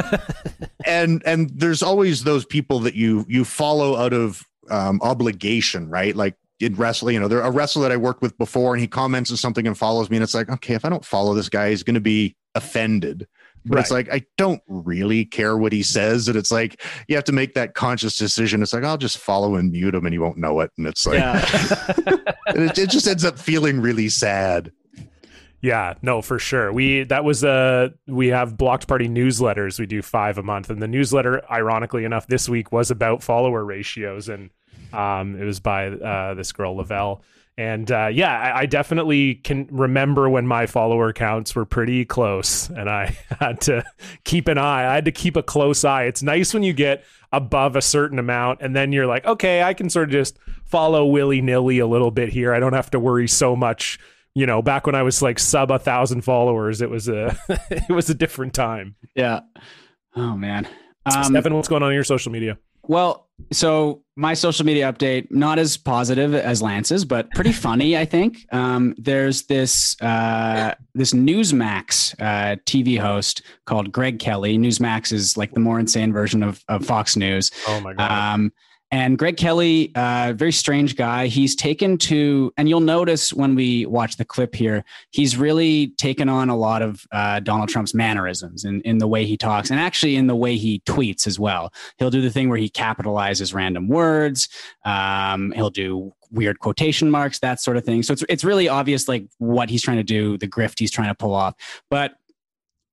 and and there's always those people that you you follow out of um, obligation, right? Like in wrestling, you know, there a wrestler that I worked with before, and he comments on something and follows me, and it's like, okay, if I don't follow this guy, he's going to be offended. But it's like I don't really care what he says, and it's like you have to make that conscious decision. It's like I'll just follow and mute him, and he won't know it, and it's like and it, it just ends up feeling really sad. Yeah, no, for sure. We that was uh we have blocked party newsletters. We do five a month, and the newsletter, ironically enough, this week was about follower ratios, and um, it was by uh, this girl Lavelle. And uh, yeah, I, I definitely can remember when my follower counts were pretty close, and I had to keep an eye. I had to keep a close eye. It's nice when you get above a certain amount, and then you're like, okay, I can sort of just follow willy nilly a little bit here. I don't have to worry so much you know, back when I was like sub a thousand followers, it was a it was a different time. yeah oh man um, Stefan, what's going on in your social media? Well, so my social media update not as positive as Lance's, but pretty funny, I think. Um, there's this uh, this Newsmax uh, TV host called Greg Kelly. Newsmax is like the more insane version of, of Fox News. Oh my god! Um, and Greg Kelly, uh, very strange guy. He's taken to, and you'll notice when we watch the clip here, he's really taken on a lot of uh, Donald Trump's mannerisms in, in the way he talks and actually in the way he tweets as well. He'll do the thing where he capitalizes random words. Um, he'll do weird quotation marks, that sort of thing. So it's, it's really obvious like what he's trying to do, the grift he's trying to pull off. But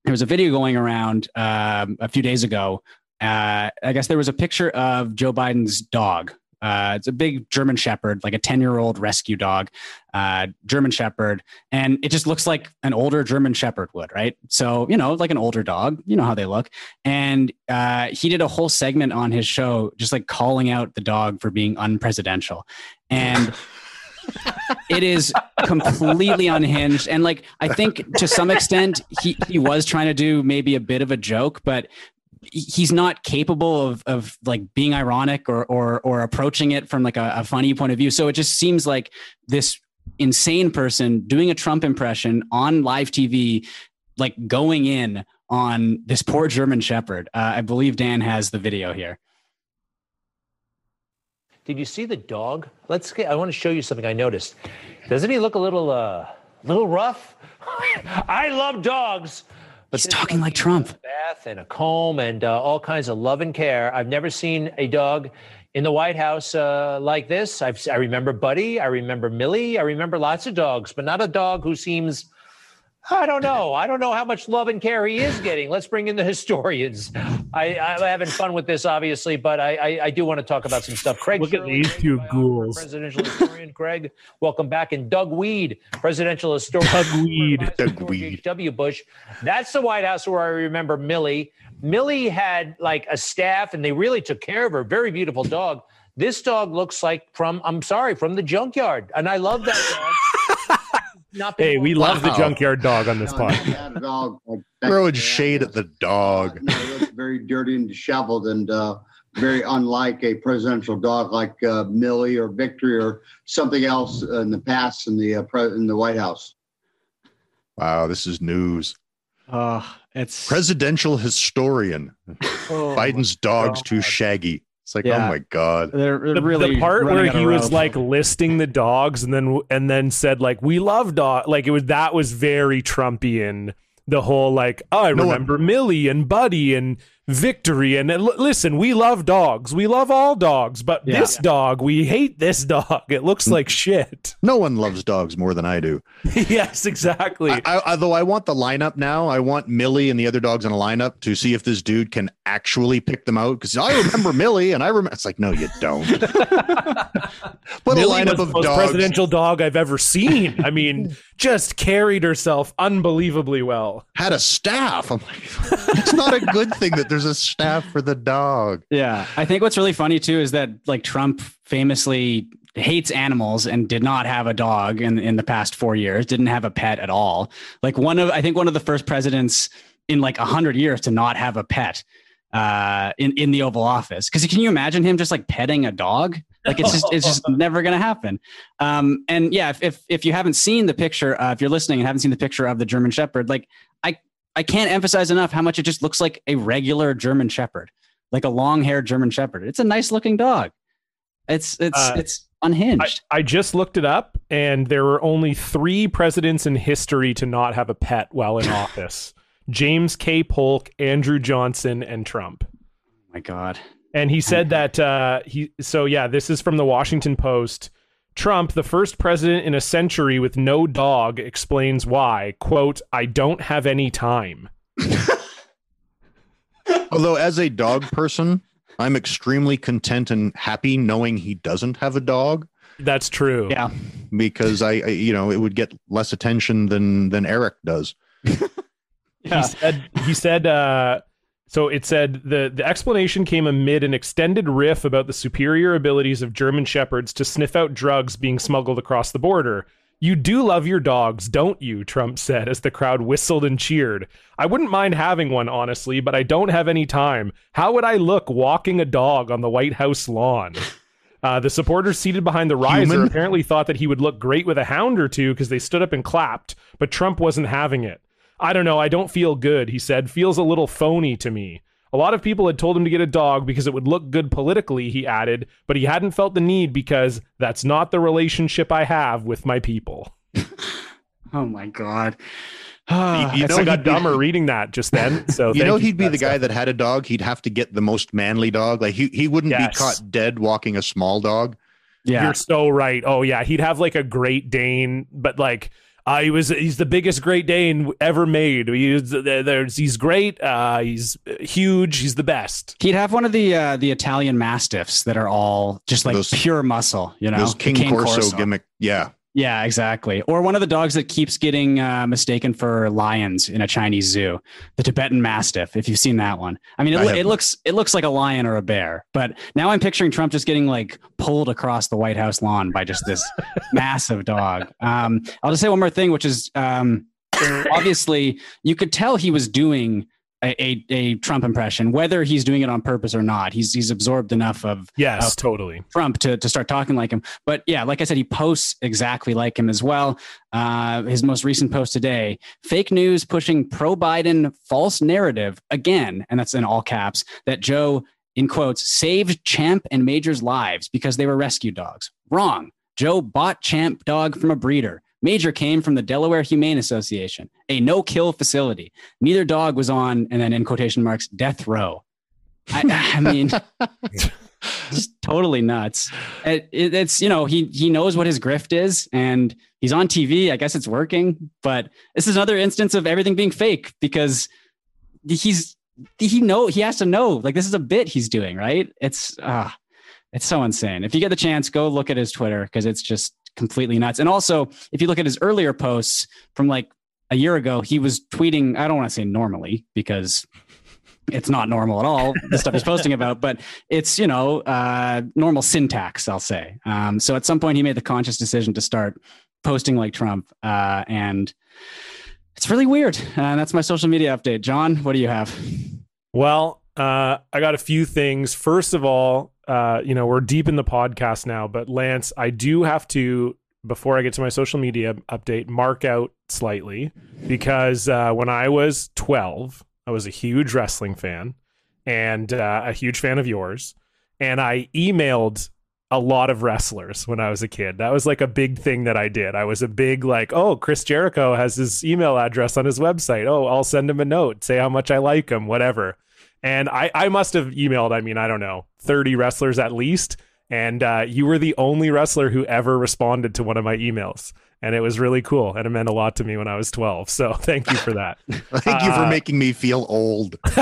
there was a video going around um, a few days ago uh, I guess there was a picture of Joe Biden's dog. Uh, it's a big German Shepherd, like a 10 year old rescue dog, uh, German Shepherd. And it just looks like an older German Shepherd would, right? So, you know, like an older dog, you know how they look. And uh, he did a whole segment on his show, just like calling out the dog for being unpresidential. And it is completely unhinged and like i think to some extent he, he was trying to do maybe a bit of a joke but he's not capable of of like being ironic or or or approaching it from like a, a funny point of view so it just seems like this insane person doing a trump impression on live tv like going in on this poor german shepherd uh, i believe dan has the video here Did you see the dog? Let's get. I want to show you something I noticed. Doesn't he look a little, uh, a little rough. I love dogs. But he's talking like Trump. bath and a comb and uh, all kinds of love and care. I've never seen a dog in the White House uh, like this. I've, I remember Buddy. I remember Millie. I remember lots of dogs, but not a dog who seems. I don't know. I don't know how much love and care he is getting. Let's bring in the historians. I, I'm having fun with this, obviously, but I, I, I do want to talk about some stuff. Craig, Look at Shirley, these two ghouls. Presidential historian Craig, welcome back. And Doug Wead, presidential historian. Doug Wead. advisor Doug George Wead. H.W. Bush. That's the White House where I remember Millie. Millie had like a staff and they really took care of her. Very beautiful dog. This dog looks like from, I'm sorry, from the junkyard. And I love that dog. Not Hey, we born- love the junkyard dog on this No, pod. not. Like, Throwing shade at the dog. No, it looks very dirty and disheveled and uh, very unlike a presidential dog like uh, Millie or Victory or something else in the past in the uh, pre- in the White House. Wow, this is news. Oh, it's Presidential historian. Oh, Biden's dog's too shaggy. It's like, oh Yeah. oh my God. they're The, really the part where he was rope. like listing the dogs and then and then said like we love dog like it was that was very Trumpian. The whole like oh, I No one- remember Millie and Buddy and Victory and l- listen we love dogs we love all dogs but Yeah. this dog we hate this dog it looks like shit No one loves dogs more than I do. yes exactly I, I, although I want the lineup now, I want Millie and the other dogs in a lineup to see if this dude can actually pick them out. Because I remember Millie, and I remember it's like, no, you don't. Put a lineup of dogs. presidential dog I've ever seen. I mean, just carried herself unbelievably well. Had a staff. I'm like, it's not a good thing that there's a staff for the dog. Yeah, I think what's really funny too is that like Trump famously hates animals and did not have a dog in in the past four years. Didn't have a pet at all. Like one of I think one of the first presidents in like a hundred years to not have a pet uh, in in the Oval Office. Because can you imagine him just like petting a dog? Like it's just it's just never going to happen. Um, and yeah, if, if if you haven't seen the picture, uh, if you're listening and haven't seen the picture of the German Shepherd, like I I can't emphasize enough how much it just looks like a regular German Shepherd, like a long-haired German Shepherd. It's a nice looking dog. It's it's Uh, it's unhinged. I just looked it up, and there were only three presidents in history to not have a pet while in office James K. Polk, Andrew Johnson, and Trump. oh my God. And he said that uh, he, so yeah, this is from the Washington Post. Trump, the first president in a century with no dog, explains why. Quote, I don't have any time. Although, as a dog person, I'm extremely content and happy knowing he doesn't have a dog That's true. Yeah. because I, I you know, it would get less attention than than Eric does. he said he said uh so it said the the explanation came amid an extended riff about the superior abilities of German shepherds to sniff out drugs being smuggled across the border. You do love your dogs, don't you? Trump said as the crowd whistled and cheered. I wouldn't mind having one, honestly, but I don't have any time. How would I look walking a dog on the White House lawn? Uh, the supporters seated behind the riser Human? apparently thought that he would look great with a hound or two because they stood up and clapped, but Trump wasn't having it. I don't know. I don't feel good, he said. Feels a little phony to me. A lot of people had told him to get a dog because it would look good politically, he added, but he hadn't felt the need because that's not the relationship I have with my people. Oh my God. You I know, got he'd be- dumber reading that just then. So you know for he'd be that the guy stuff. that had a dog he'd have to get the most manly dog like he, he wouldn't Yes. be caught dead walking a small dog Yeah. You're so right. Oh yeah, he'd have like a Great Dane, but like uh, he was he's the biggest Great Dane ever made. He's there's he's great. Uh, he's huge. He's the best. He'd have one of the uh, the Italian mastiffs that are all just like Those- pure muscle, you know, those The king, corso, gimmick yeah Yeah, exactly. Or one of the dogs that keeps getting uh, mistaken for lions in a Chinese zoo, the Tibetan Mastiff. If you've seen that one, I mean, it, I it looks it looks like a lion or a bear. But now I'm picturing Trump just getting like pulled across the White House lawn by just this massive dog. Um, I'll just say one more thing, which is um, obviously you could tell he was doing. A, a, a Trump impression, whether he's doing it on purpose or not, he's he's absorbed enough of Yes, of totally. Trump to, to start talking like him. But yeah, like I said, he posts exactly like him as well. Uh, his most recent post today fake news pushing pro Biden false narrative again, and that's in all caps, that Joe, in quotes, saved Champ and Major's lives because they were rescue dogs. Wrong. Joe bought Champ dog from a breeder. Major came from the Delaware Humane Association, a no kill facility. Neither dog was on, and then in quotation marks, death row. I, I mean, just totally nuts. It, it, it's, you know, he, he knows what his grift is and he's on TV. I guess it's working, but this is another instance of everything being fake because he's, he know he has to know like this is a bit he's doing right it's uh it's so insane if you get the chance go look at his twitter because it's just completely nuts and also if you look at his earlier posts from like a year ago he was tweeting i don't want to say normally because it's not normal at all the stuff he's posting about but it's you know uh normal syntax i'll say um so at some point he made the conscious decision to start posting like trump uh and it's really weird. And that's my social media update. John, what do you have? Well, uh, I got a few things. First of all, uh, you know, we're deep in the podcast now, but Lance, I do have to, before I get to my social media update, mark out slightly because uh, when I was 12, I was a huge wrestling fan and uh, a huge fan of yours. And I emailed a lot of wrestlers when I was a kid. That was like a big thing that I did. I was a big like, oh, Chris Jericho has his email address on his website. Oh, I'll send him a note, say how much I like him, whatever. And I, I must have emailed, I mean, I don't know, 30 wrestlers at least. And uh, you were the only wrestler who ever responded to one of my emails. And it was really cool. And it meant a lot to me when I was 12. So thank you for that. Thank you for Uh, making me feel old.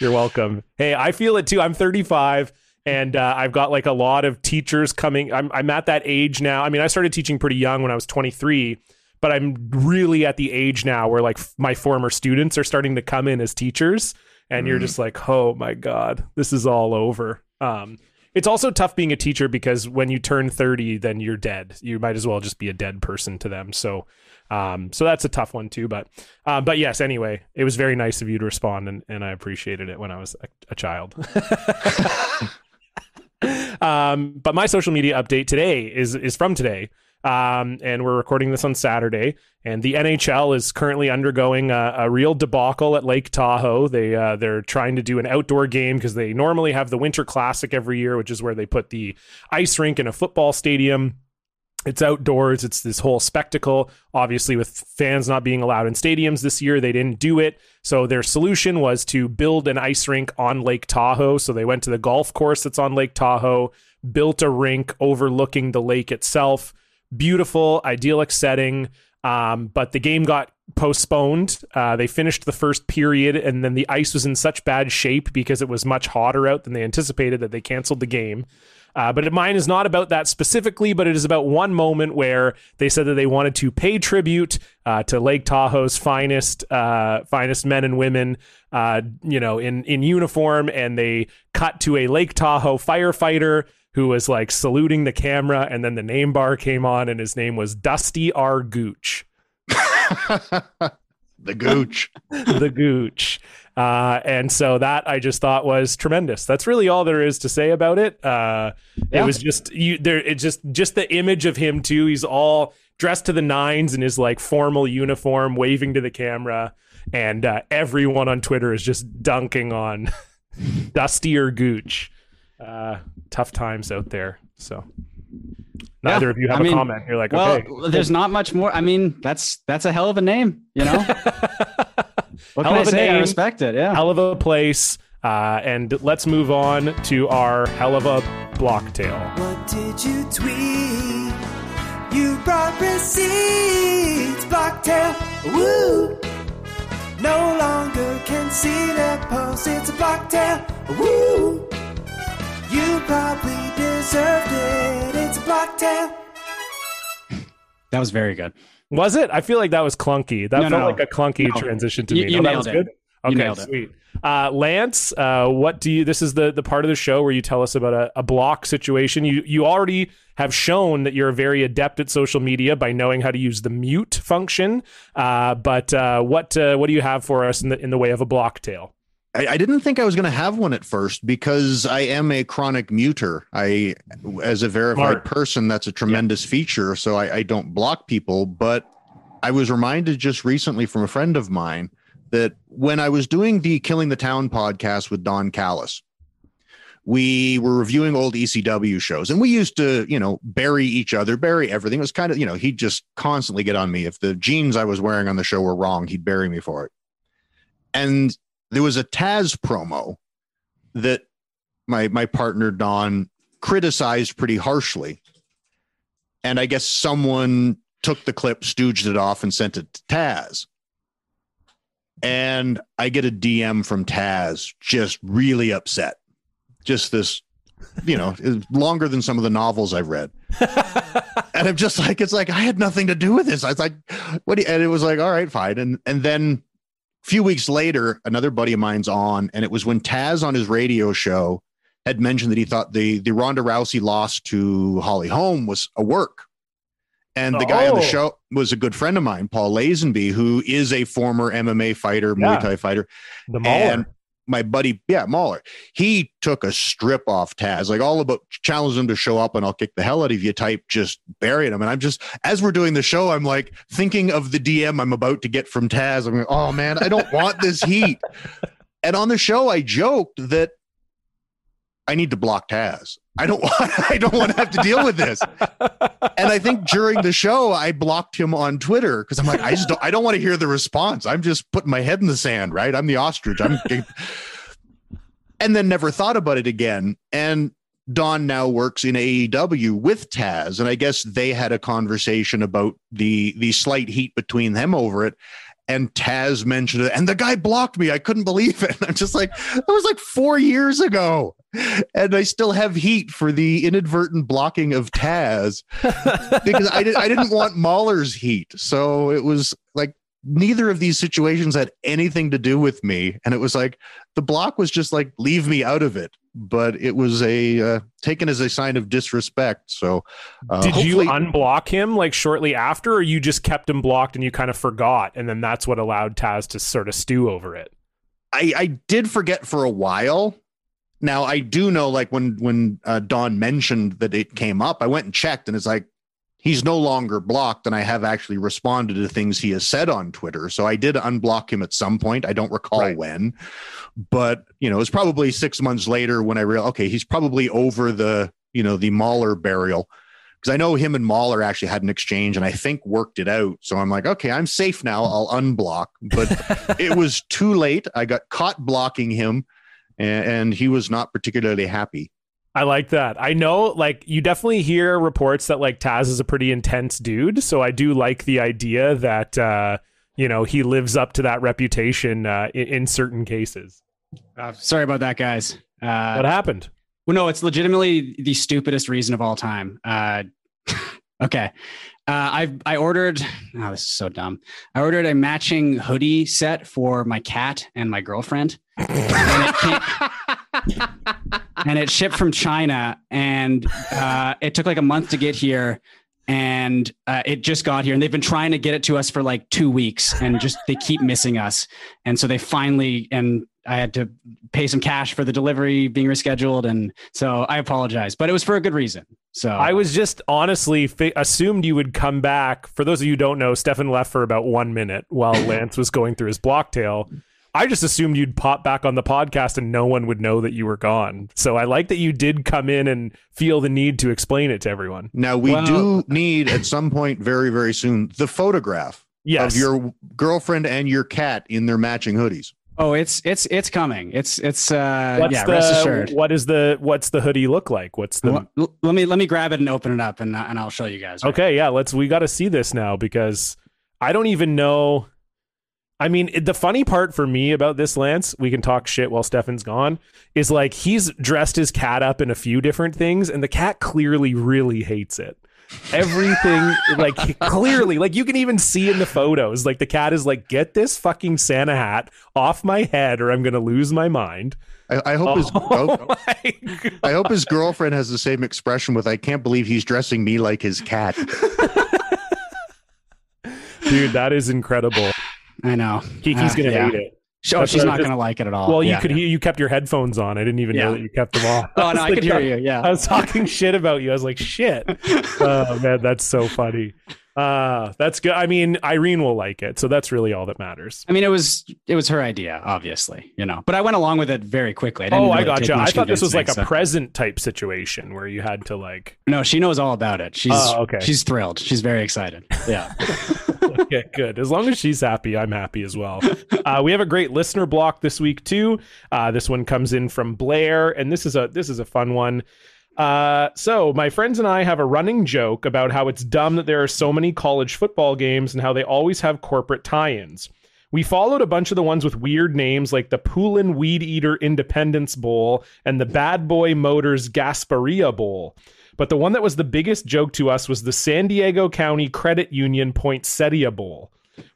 You're welcome. Hey, I feel it too. I'm 35 and uh, I've got like a lot of teachers coming. I'm, I'm at that age now. I mean, I started teaching pretty young when I was 23, but I'm really at the age now where like f- my former students are starting to come in as teachers. And you're just like, oh my God, this is all over. Um, it's also tough being a teacher because when you turn 30, then you're dead. You might as well just be a dead person to them. So, um, so that's a tough one too. But, um, but yes, anyway, it was very nice of you to respond, and, and I appreciated it when I was a, a child. um, but my social media update today is is from today. Um, and we're recording this on Saturday. And the NHL is currently undergoing a, a real debacle at Lake Tahoe. They uh, they're trying to do an outdoor game because they normally have the Winter Classic every year, which is where they put the ice rink in a football stadium. It's outdoors. It's this whole spectacle. Obviously, with fans not being allowed in stadiums this year, they didn't do it. So their solution was to build an ice rink on Lake Tahoe. So they went to the golf course that's on Lake Tahoe, built a rink overlooking the lake itself. Beautiful, idyllic setting. Um, but the game got postponed. Uh, they finished the first period, and then the ice was in such bad shape because it was much hotter out than they anticipated that they canceled the game. Uh, but mine is not about that specifically, but it is about one moment where they said that they wanted to pay tribute uh, to Lake Tahoe's finest, uh, finest men and women, uh, you know, in in uniform, and they cut to a Lake Tahoe firefighter who was like saluting the camera, and then the name bar came on, and his name was Dusty R. Gooch the gooch. the gooch. Uh, and so that I just thought was tremendous. That's really all there is to say about it. Uh, It was just you there. It just just the image of him too. He's all dressed to the nines in his like formal uniform, waving to the camera, and uh, everyone on Twitter is just dunking on Dusty or Gooch. Tough times out there. So neither Yeah, of you have I a mean, comment. You're like, well, okay, there's not much more. I mean, that's that's a hell of a name, you know. what Hell can I of a say? I respect it. Yeah. hell of a place. Uh, and let's move on to our hell of a block tale. What did you tweet? You brought receipts, Blocktail. Woo! No longer can see their post. It's a Blocktail. Woo! You probably deserved it. It's a Blocktail. That was very good. Was it? I feel like that was clunky. That No, felt no. like a clunky No. transition to You- me. you no, that nailed was it. good. You Okay, nailed it. sweet. Uh, Lance, uh, what do you? This is the the part of the show where you tell us about a, a block situation. You you already have shown that you're very adept at social media by knowing how to use the mute function. Uh, but uh, what uh, what do you have for us in the in the way of a block tail? I, I didn't think I was going to have one at first because I am a chronic muter. I, as a verified Smart. person, that's a tremendous feature. So I, I don't block people. But I was reminded just recently from a friend of mine that when I was doing the Killing the Town podcast with Don Callis, we were reviewing old ECW shows and we used to, you know, bury each other, bury everything. It was kind of, you know, he'd just constantly get on me. If the jeans I was wearing on the show were wrong, he'd bury me for it. And there was a Taz promo that my my partner Don criticized pretty harshly. And I guess someone took the clip, stooged it off, and sent it to Taz. And I get a DM from Taz just really upset. Just this, you know, longer than some of the novels I've read. and I'm just like, it's like I had nothing to do with this. I was like, what? do you-" And it was like, all right, fine. And and then a few weeks later, another buddy of mine's on, and it was when Taz on his radio show had mentioned that he thought the the Ronda Rousey loss to Holly Holm was a work. And the guy on the Oh. show was a good friend of mine, Paul Lazenby, who is a former MMA fighter, Yeah. Muay Thai fighter. The Mauler. And my buddy, yeah, Mauler, he took a strip off Taz, like all about challenged him to show up and I'll kick the hell out of you type, just burying him. And I'm just, as we're doing the show, I'm like thinking of the DM I'm about to get from Taz. I'm like, oh man, I don't want this heat. And on the show, I joked that I need to block Taz. I don't want, I don't want to have to deal with this. And I think during the show, I blocked him on Twitter because I'm like, I just don't, I don't want to hear the response. I'm just putting my head in the sand, right? I'm the ostrich. I'm, and then never thought about it again. And Don now works in AEW with Taz, and I guess they had a conversation about the the slight heat between them over it. And Taz mentioned it, and the guy blocked me. I couldn't believe it. I'm just like, that was like four years ago, and I still have heat for the inadvertent blocking of Taz because I, did, I didn't want Mauler's heat. So it was like neither of these situations had anything to do with me. And it was like the block was just like, leave me out of it. But it was a uh, taken as a sign of disrespect. So uh, Did you unblock him like shortly after, or you just kept him blocked and you kind of forgot, and then that's what allowed Taz to sort of stew over it? I, I did forget for a while. Now I do know, like when when uh, Don mentioned that it came up, I went and checked, and it's like he's no longer blocked, and I have actually responded to things he has said on Twitter. So I did unblock him at some point. I don't recall Right. when, but you know, it was probably six months later when I realized, okay, he's probably over the you know the Mauler burial. Because I know him and Mauler actually had an exchange and I think worked it out. So I'm like, okay, I'm safe now. I'll unblock. But it was too late. I got caught blocking him, and, and he was not particularly happy. I like that. I know, like, you definitely hear reports that like Taz is a pretty intense dude. So I do like the idea that uh, you know he lives up to that reputation uh, in, in certain cases. Uh, sorry about that, guys. Uh, what happened? Well, no, it's legitimately the stupidest reason of all time. Uh, okay. Uh, I I ordered. Oh, this is so dumb. I ordered a matching hoodie set for my cat and my girlfriend, and it, came, and it shipped from China, and uh, it took like a month to get here, and uh, it just got here, and they've been trying to get it to us for like two weeks, and just they keep missing us, and so they finally and I had to pay some cash for the delivery being rescheduled, and so I apologize, but it was for a good reason. So I was just honestly fi- assumed you would come back. For those of you who don't know, Stefan left for about one minute while Lance was going through his block tail. I just assumed you'd pop back on the podcast and no one would know that you were gone. So I like that you did come in and feel the need to explain it to everyone. Now we Well- do need at some point, very very soon, the photograph Yes. of your girlfriend and your cat in their matching hoodies. Oh, it's it's it's coming. It's it's uh what's yeah, the, rest assured. What is the what's the hoodie look like? What's the let me let me grab it and open it up, and uh, and I'll show you guys. Okay, yeah, let's we got to see this now because I don't even know I mean, the funny part for me about this Lance, we can talk shit while Stefan's gone, is like he's dressed his cat up in a few different things and the cat clearly really hates it. Everything like clearly, like you can even see in the photos, like the cat is like, "Get this fucking Santa hat off my head, or I'm gonna lose my mind." I, I hope his Oh I hope his girlfriend has the same expression with "I can't believe he's dressing me like his cat." dude, that is incredible. I know. Kiki's Uh, gonna yeah. hate it. Oh, she's not gonna like it at all. Well, you Yeah. could hear you kept your headphones on. I didn't even know that you kept them off. Oh no, I could hear you. Yeah, I was talking shit about you. I was like, shit. oh man, that's so funny. Uh, that's good. I mean, Irene will like it, so that's really all that matters. I mean, it was it was her idea, obviously, you know. But I went along with it very quickly. I didn't Oh, I really got take you. I thought this was like a so- present type situation where you had to like. No, she knows all about it. She's Oh, okay. she's thrilled. She's very excited. Yeah. okay, good. As long as she's happy, I'm happy as well. Uh, we have a great listener block this week too. Uh, this one comes in from Blair, and this is a this is a fun one. Uh, so my friends and I have a running joke about how it's dumb that there are so many college football games and how they always have corporate tie-ins. We followed a bunch of the ones with weird names like the Poulan Weed Eater Independence Bowl and the Bad Boy Motors Gasparilla Bowl. But the one that was the biggest joke to us was the San Diego County Credit Union Poinsettia Bowl.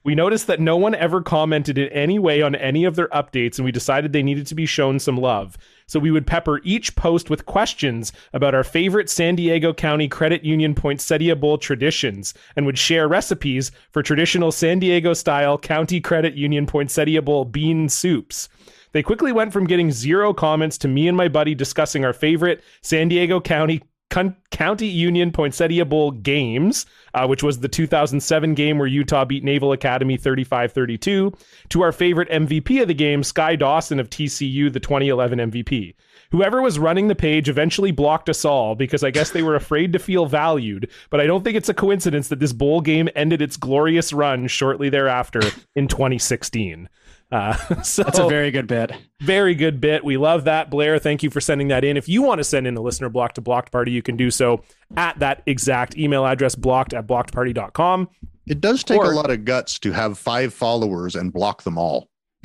We noticed that no one ever commented in any way on any of their updates, and we decided they needed to be shown some love. So we would pepper each post with questions about our favorite San Diego County Credit Union Poinsettia Bowl traditions and would share recipes for traditional San Diego style County Credit Union Poinsettia Bowl bean soups. They quickly went from getting zero comments to me and my buddy discussing our favorite San Diego County Con- County Union Poinsettia Bowl games, uh, which was the 2007 game where Utah beat Naval Academy 35 32, to our favorite MVP of the game, Skye Dawson of TCU, the 2011 MVP. Whoever was running the page eventually blocked us all because I guess they were afraid to feel valued, but I don't think it's a coincidence that this bowl game ended its glorious run shortly thereafter in 2016. Uh, so That's a very good bit. very good bit. We love that, Blair. Thank you for sending that in. If you want to send in a listener block to Blocked Party, you can do so at that exact email address, blocked at blockedparty.com. It does take Or- a lot of guts to have five followers and block them all.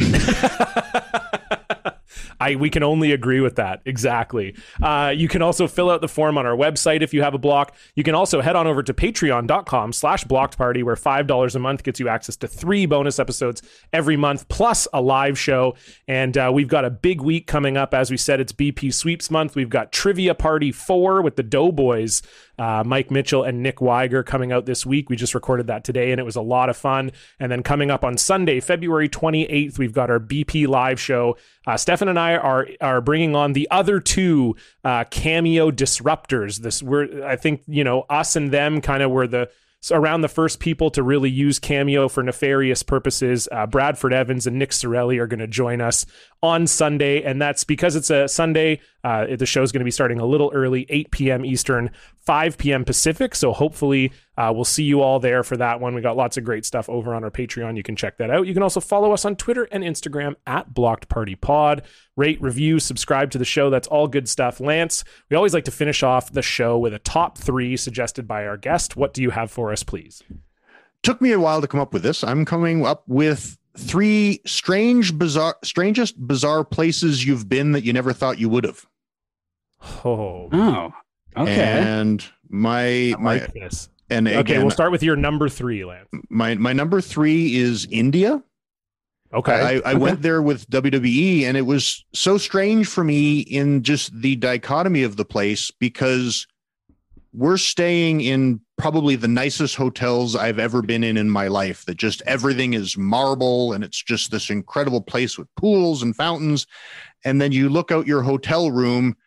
I we can only agree with that exactly. Uh, you can also fill out the form on our website if you have a block. You can also head on over to Patreon.com/slash Blocked Party, where five dollars a month gets you access to three bonus episodes every month, plus a live show. And uh, we've got a big week coming up. As we said, it's BP Sweeps month. We've got Trivia Party Four with the Doughboys, uh, Mike Mitchell and Nick Wiger coming out this week. We just recorded that today, and it was a lot of fun. And then coming up on Sunday, February 28th, we've got our BP live show. Uh, Stefan and I are are bringing on the other two uh, cameo disruptors. This we're I think you know us and them kind of were the around the first people to really use Cameo for nefarious purposes. Uh, Bradford Evans and Nick Sorelli are going to join us on Sunday, and that's because it's a Sunday. Uh, the show's going to be starting a little early, 8 p.m. Eastern, 5 p.m. Pacific. So hopefully, uh, we'll see you all there for that one. We got lots of great stuff over on our Patreon. You can check that out. You can also follow us on Twitter and Instagram at Blocked Party Pod. Rate, review, subscribe to the show. That's all good stuff. Lance, we always like to finish off the show with a top three suggested by our guest. What do you have for us, please? Took me a while to come up with this. I'm coming up with three strange, bizarre, strangest, bizarre places you've been that you never thought you would have. Oh, Oh, okay. And my I my like this. And Okay, again, we'll start with your number three, Lance. my my number three is India. Okay. I, I went there with WWE, and it was so strange for me in just the dichotomy of the place because we're staying in probably the nicest hotels I've ever been in in my life. That just everything is marble, and it's just this incredible place with pools and fountains. And then you look out your hotel room,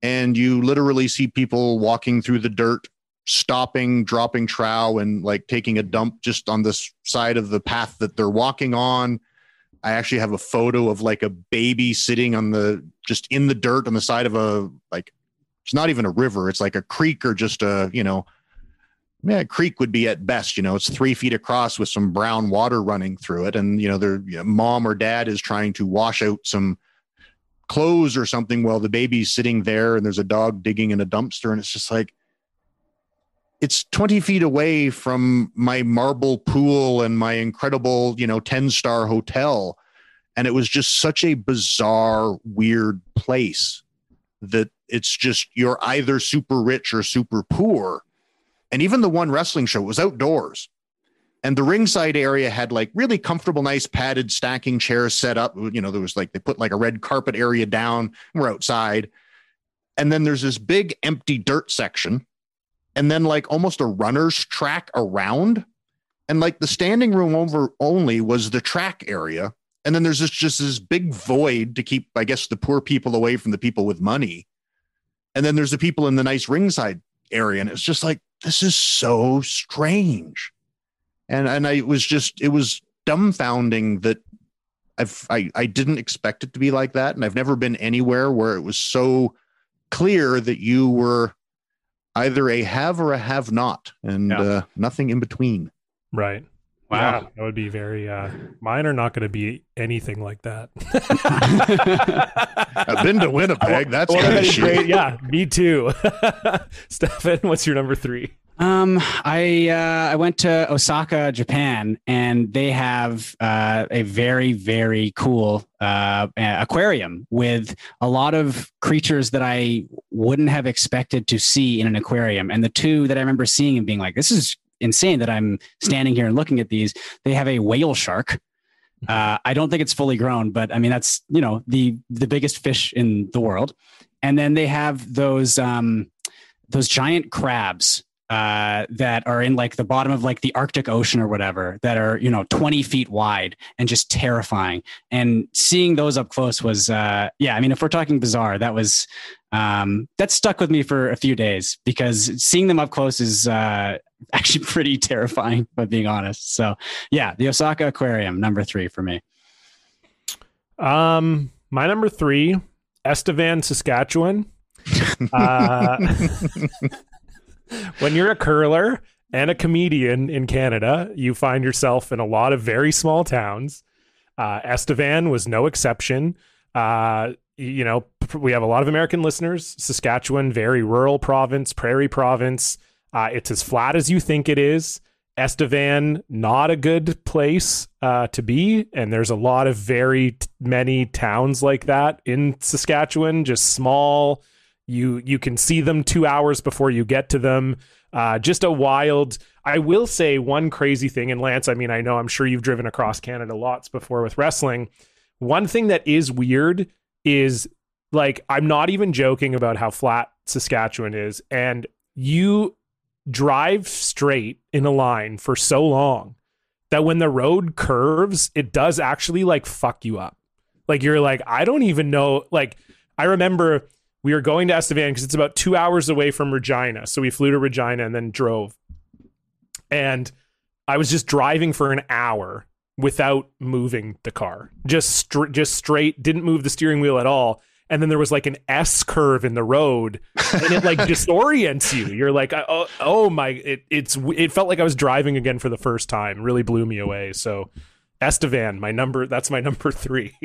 and you literally see people walking through the dirt stopping, dropping trow, and like taking a dump just on this side of the path that they're walking on. I actually have a photo of like a baby sitting on the just in the dirt on the side of a like it's not even a river, it's like a creek or just a, you know, yeah, creek would be at best, you know, it's three feet across with some brown water running through it. And, you know, their you know, mom or dad is trying to wash out some clothes or something while the baby's sitting there and there's a dog digging in a dumpster. And it's just like, it's 20 feet away from my marble pool and my incredible, you know, 10 star hotel. And it was just such a bizarre, weird place that it's just you're either super rich or super poor. And even the one wrestling show was outdoors. And the ringside area had like really comfortable, nice padded stacking chairs set up. You know, there was like they put like a red carpet area down. We're outside. And then there's this big empty dirt section and then like almost a runner's track around. And like the standing room over only was the track area. And then there's this just this big void to keep i guess the poor people away from the people with money. And then there's the people in the nice ringside area. And it's just like this is so strange. And and I was just it was dumbfounding that I've I, I didn't expect it to be like that, and I've never been anywhere where it was so clear that you were either a have or a have not, and Yeah. uh, nothing in between. Right. Wow. Yeah, that would be very. Uh, mine are not going to be anything like that. I've been to Winnipeg. That's Well, kind of that's shit. great. Yeah, me too. Stefan, what's your number three? Um, I uh, I went to Osaka, Japan, and they have uh, a very very cool uh, aquarium with a lot of creatures that I wouldn't have expected to see in an aquarium. And the two that I remember seeing and being like, "This is insane!" That I'm standing here and looking at these. They have a whale shark. Uh, I don't think it's fully grown, but I mean that's you know the the biggest fish in the world. And then they have those um, those giant crabs uh, that are in like the bottom of like the Arctic Ocean or whatever that are you know 20 feet wide and just terrifying. And seeing those up close was uh, yeah. I mean, if we're talking bizarre, that was um, that stuck with me for a few days because seeing them up close is uh, actually pretty terrifying. If I'm being honest. So yeah, the Osaka Aquarium number three for me. Um, my number three, Estevan, Saskatchewan. Uh, when you're a curler and a comedian in Canada, you find yourself in a lot of very small towns. Uh, Estevan was no exception. Uh, you know, we have a lot of American listeners. Saskatchewan, very rural province, prairie province. Uh, it's as flat as you think it is. Estevan, not a good place uh, to be. And there's a lot of very t- many towns like that in Saskatchewan, just small. You you can see them two hours before you get to them. Uh, just a wild. I will say one crazy thing, and Lance, I mean, I know I'm sure you've driven across Canada lots before with wrestling. One thing that is weird is like I'm not even joking about how flat Saskatchewan is, and you drive straight in a line for so long that when the road curves, it does actually like fuck you up. Like you're like, I don't even know. Like I remember we were going to Estevan because it's about two hours away from Regina. So we flew to Regina and then drove. And I was just driving for an hour without moving the car. Just str- just straight, didn't move the steering wheel at all. And then there was like an S curve in the road, and it like disorients you. You're like, oh, oh my! It it's it felt like I was driving again for the first time. Really blew me away. So, Estevan, my number. That's my number three.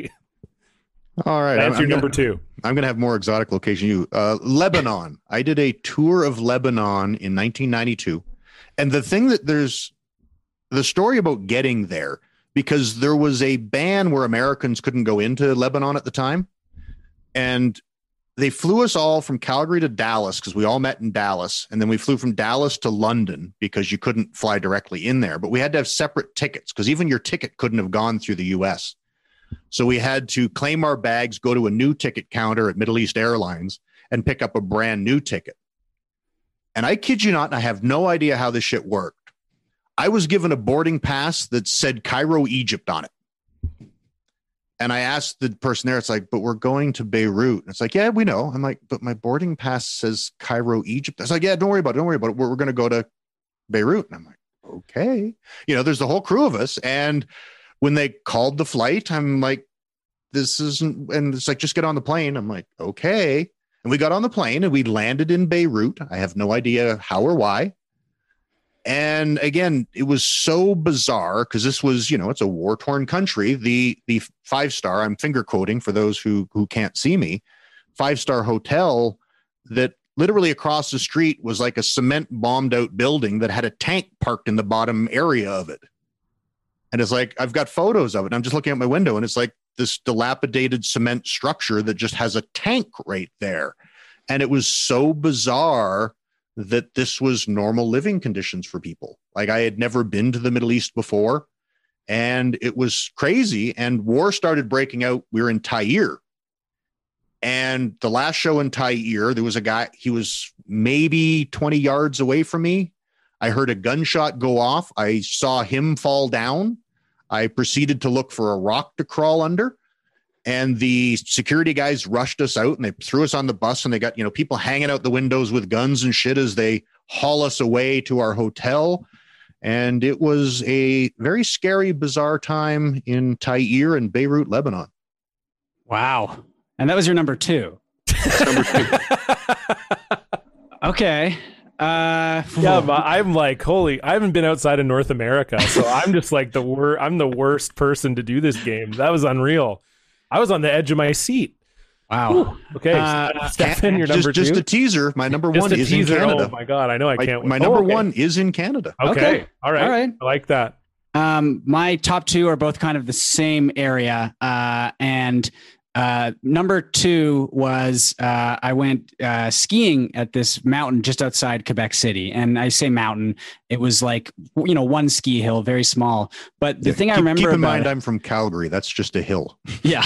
All right, That's I'm, your I'm number gonna, two. I'm gonna have more exotic location. You, uh, Lebanon. I did a tour of Lebanon in 1992, and the thing that there's the story about getting there because there was a ban where Americans couldn't go into Lebanon at the time, and they flew us all from Calgary to Dallas because we all met in Dallas, and then we flew from Dallas to London because you couldn't fly directly in there, but we had to have separate tickets because even your ticket couldn't have gone through the U.S. So we had to claim our bags, go to a new ticket counter at Middle East Airlines, and pick up a brand new ticket. And I kid you not, I have no idea how this shit worked. I was given a boarding pass that said Cairo, Egypt on it. And I asked the person there, it's like, but we're going to Beirut. And it's like, yeah, we know. I'm like, but my boarding pass says Cairo, Egypt. It's like, yeah, don't worry about it. Don't worry about it. We're, we're going to go to Beirut. And I'm like, okay. You know, there's the whole crew of us. And when they called the flight, I'm like, this isn't, and it's like, just get on the plane. I'm like, okay. And we got on the plane and we landed in Beirut. I have no idea how or why. And again, it was so bizarre because this was, you know, it's a war torn country. The the five star, I'm finger quoting for those who who can't see me, five star hotel that literally across the street was like a cement bombed out building that had a tank parked in the bottom area of it. And it's like, I've got photos of it. I'm just looking out my window and it's like this dilapidated cement structure that just has a tank right there. And it was so bizarre that this was normal living conditions for people. Like I had never been to the Middle East before. And it was crazy. And war started breaking out. We were in Tyre. And the last show in Tyre, there was a guy, he was maybe 20 yards away from me. I heard a gunshot go off. I saw him fall down. I proceeded to look for a rock to crawl under. And the security guys rushed us out and they threw us on the bus and they got, you know, people hanging out the windows with guns and shit as they haul us away to our hotel. And it was a very scary, bizarre time in Tyre and Beirut, Lebanon. Wow. And that was your number two. number two. Okay. Uh, Yeah, but I'm like, holy! I haven't been outside of North America, so I'm just like the wor- I'm the worst person to do this game. That was unreal. I was on the edge of my seat. wow. Okay, Uh, Stefan, you're just, number just two. a teaser. My number Just one is teaser. in Canada. Oh my god, I know I my, can't. my wait. number Oh, okay. one is in Canada. Okay. Okay. all right, All right. I like that. Um, my top two are both kind of the same area. Uh, and uh, number two was uh, I went uh, skiing at this mountain just outside Quebec City. And I say mountain, it was like, you know, one ski hill, very small. But the Yeah, thing I keep- remember Keep in mind, it- I'm from Calgary. That's just a hill. yeah.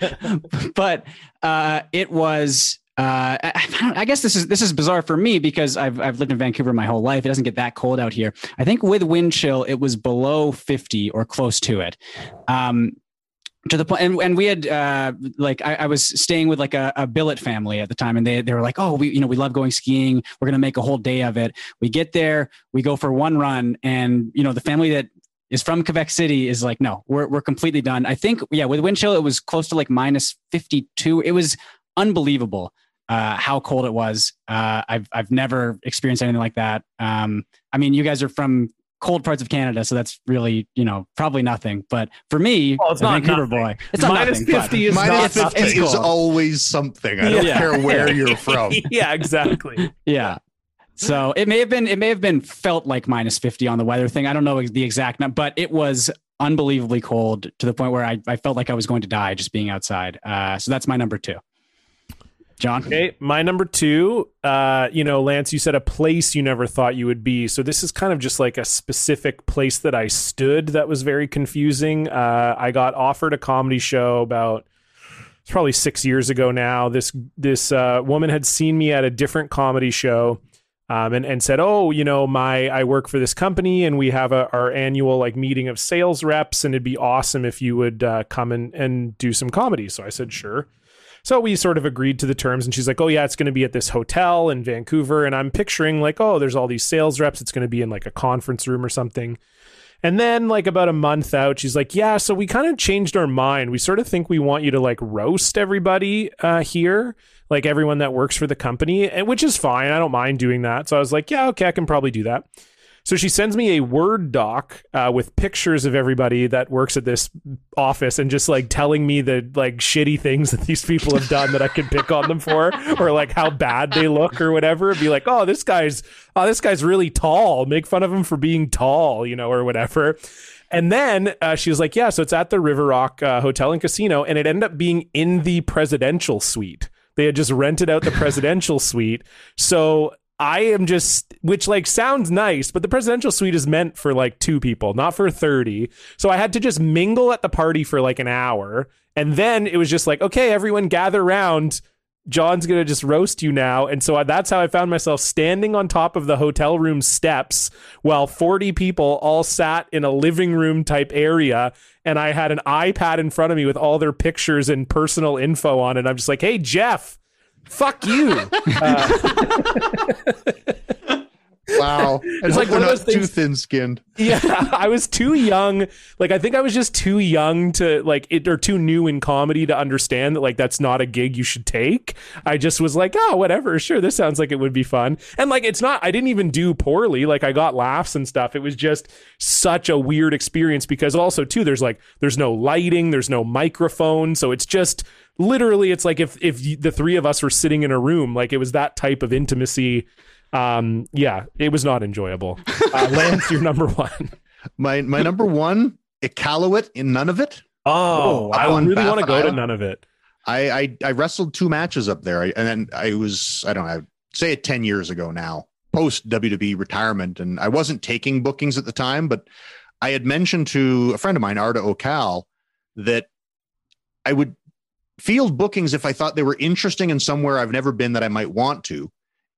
but uh, it was. Uh, I, I I guess this is this is bizarre for me because I've I've lived in Vancouver my whole life. It doesn't get that cold out here. I think with wind chill, it was below fifty or close to it. Um, to the point, and, and we had uh, like I, I was staying with like a, a billet family at the time, and they they were like, oh, we you know we love going skiing. We're gonna make a whole day of it. We get there, we go for one run, and you know the family that is from Quebec City is like, no, we're we're completely done. I think, yeah, with wind chill, it was close to like minus fifty two. It was unbelievable uh, how cold it was. Uh, I've I've never experienced anything like that. Um, I mean, you guys are from cold parts of Canada, so that's really you know probably nothing. But for me, Well, it's a not Vancouver nothing. boy, it's not Minus nothing, 50 is Minus not 50 it's is always something. I don't Yeah. care where you're from. yeah, exactly. yeah. So it may have been it may have been felt like minus 50 on the weather thing. I don't know the exact number, but it was unbelievably cold to the point where I, I felt like I was going to die just being outside. Uh, so that's my number two. John. Okay, my number two. Uh, you know, Lance, you said a place you never thought you would be. So this is kind of just like a specific place that I stood that was very confusing. Uh, I got offered a comedy show about it's probably six years ago now. This this uh, woman had seen me at a different comedy show. Um, and, and said, oh, you know, my I work for this company and we have a, our annual like meeting of sales reps and it'd be awesome if you would uh, come and, and do some comedy. So I said, sure. So we sort of agreed to the terms, and she's like, "Oh yeah, it's going to be at this hotel in Vancouver." And I'm picturing like, "Oh, there's all these sales reps. It's going to be in like a conference room or something." And then like about a month out, she's like, "Yeah, so we kind of changed our mind. We sort of think we want you to like roast everybody uh, here, like everyone that works for the company, and which is fine. I don't mind doing that." So I was like, "Yeah, okay, I can probably do that." So she sends me a Word doc uh, with pictures of everybody that works at this office and just like telling me the like shitty things that these people have done that I can pick on them for, or like how bad they look or whatever. And Be like, oh, this guy's oh, this guy's really tall. Make fun of him for being tall, you know, or whatever. And then uh, she was like, yeah, so it's at the River Rock uh, Hotel and Casino, and it ended up being in the presidential suite. They had just rented out the presidential suite. So I am just, which like sounds nice, but the presidential suite is meant for like two people, not for 30. So I had to just mingle at the party for like an hour. And then it was just like, okay, everyone gather around. John's going to just roast you now. And so that's how I found myself standing on top of the hotel room steps while 40 people all sat in a living room type area. And I had an iPad in front of me with all their pictures and personal info on it. I'm just like, hey, Jeff, fuck you. Uh. Wow. It's like like one we're of not those too thin skinned. yeah i was too young. Like i think i was just too young to like it or too new in comedy to understand that like that's not a gig you should take. I just was like oh whatever. Sure this sounds like it would be fun. And like it's not i didn't even do poorly. Like i got laughs and stuff. It was just such a weird experience because also too there's like there's no lighting there's no microphone. So it's just literally it's like if if the three of us were sitting in a room like it was that type of intimacy. Um yeah it was not enjoyable. Uh, lance you're number one. My my number one, Iqaluit in Nunavut. Oh, I on really want to Baffin go to Nunavut. I, I I wrestled two matches up there, I, and then I was I don't know, I'd say it ten years ago now, post WWE retirement, and I wasn't taking bookings at the time, but I had mentioned to a friend of mine, Arda Ocal that I would field bookings if I thought they were interesting and somewhere I've never been that I might want to.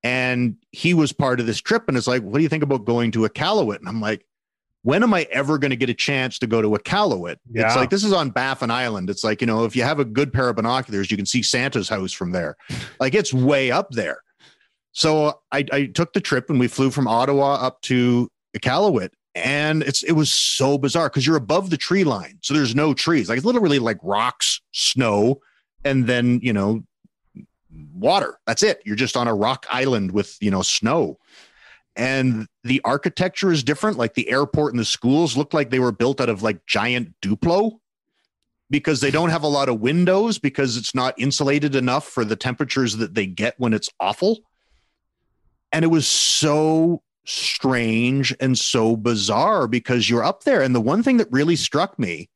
And he was part of this trip, and it's like, what do you think about going to Iqaluit? And I'm like, when am I ever going to get a chance to go to Iqaluit? Yeah. It's like this is on Baffin Island. It's like you know, if you have a good pair of binoculars, you can see Santa's house from there. Like it's way up there. So I, I took the trip and we flew from Ottawa up to Iqaluit. And it's it was so bizarre because you're above the tree line, so there's no trees. Like it's literally like rocks, snow, and then you know water. That's it. You're just on a rock island with you know snow, and the architecture is different. Like the airport and the schools look like they were built out of like giant Duplo because they don't have a lot of windows because it's not insulated enough for the temperatures that they get when it's awful. And it was so strange and so bizarre because you're up there. And the one thing that really struck me,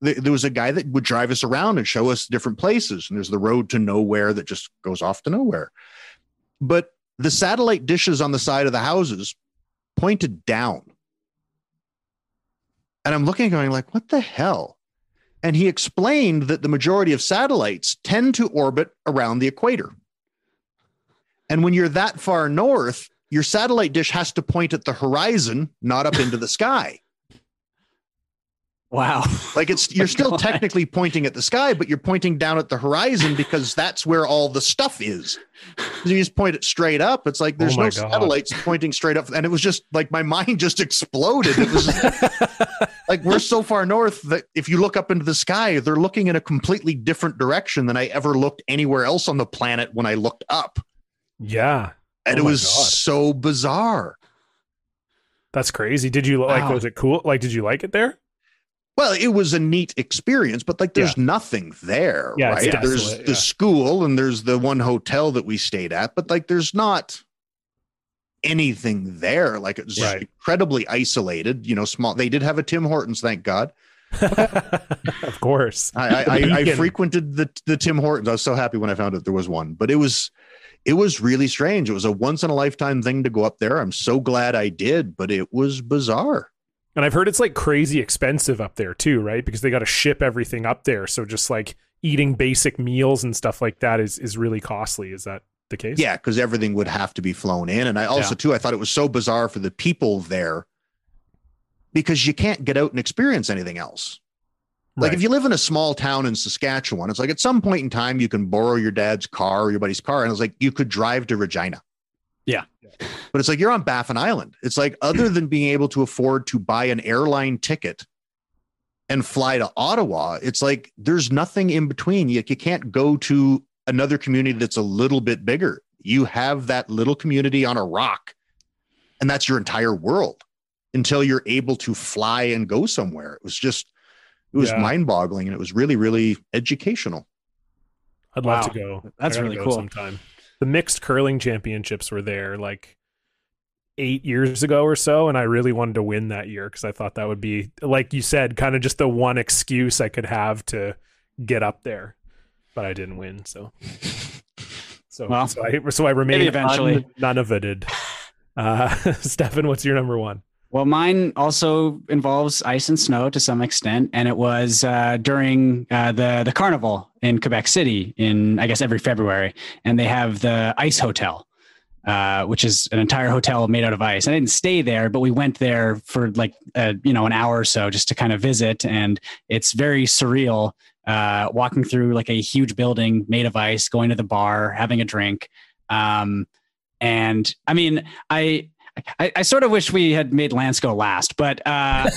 there was a guy that would drive us around and show us different places. And there's the road to nowhere that just goes off to nowhere. But the satellite dishes on the side of the houses pointed down. And I'm looking, going like, what the hell? And he explained that the majority of satellites tend to orbit around the equator. And when you're that far north, your satellite dish has to point at the horizon, not up into the sky. Wow. Like it's oh you're still God. technically pointing at the sky, but you're pointing down at the horizon because that's where all the stuff is. You just point it straight up. It's like there's Oh no God. satellites pointing straight up, and it was just like my mind just exploded. It was like we're so far north that if you look up into the sky, they're looking in a completely different direction than I ever looked anywhere else on the planet when I looked up, Yeah. and Oh it was God. so bizarre. That's crazy. Did you like Wow. was it cool? Like did you like it there? Well, it was a neat experience, but like there's nothing there, Yeah, right? There's the school and there's the one hotel that we stayed at, but like there's not anything there. Like it's Right. incredibly isolated, you know, small. They did have a Tim Hortons, thank God. of course. I, I, I, I frequented the the Tim Hortons. I was so happy when I found out there was one, but it was it was really strange. It was a once in a lifetime thing to go up there. I'm so glad I did, but it was bizarre. And I've heard it's like crazy expensive up there too, right? Because they got to ship everything up there. So just like eating basic meals and stuff like that is is really costly. Is that the case? Yeah, because everything would have to be flown in. And I also, Yeah. too, I thought it was so bizarre for the people there because you can't get out and experience anything else. Like Right. if you live in a small town in Saskatchewan, it's like at some point in time you can borrow your dad's car or your buddy's car, and it's like you could drive to Regina. Yeah. But it's like you're on Baffin Island. It's like other than being able to afford to buy an airline ticket and fly to Ottawa, it's like there's nothing in between. You, you can't go to another community that's a little bit bigger. You have that little community on a rock, and that's your entire world until you're able to fly and go somewhere. It was just, it was Yeah. mind boggling and it was really, really educational. I'd love Wow. to go. That's really go cool. Sometime. The mixed curling championships were there like eight years ago or so, and I really wanted to win that year because I thought that would be, like you said, kind of just the one excuse I could have to get up there, but I didn't win. So, so, Well, so I so I remain eventually. un- Nunavut. Uh, Stefan, what's your number one? Well, mine also involves ice and snow to some extent, and it was uh, during uh, the the carnival in Quebec City in I guess every February, and they have the Ice Hotel, uh, which is an entire hotel made out of ice. I didn't stay there, but we went there for like uh, you know an hour or so just to kind of visit, and it's very surreal. Uh, walking through like a huge building made of ice, going to the bar, having a drink, um, and I mean, I I, I sort of wish we had made Lance go last, but uh,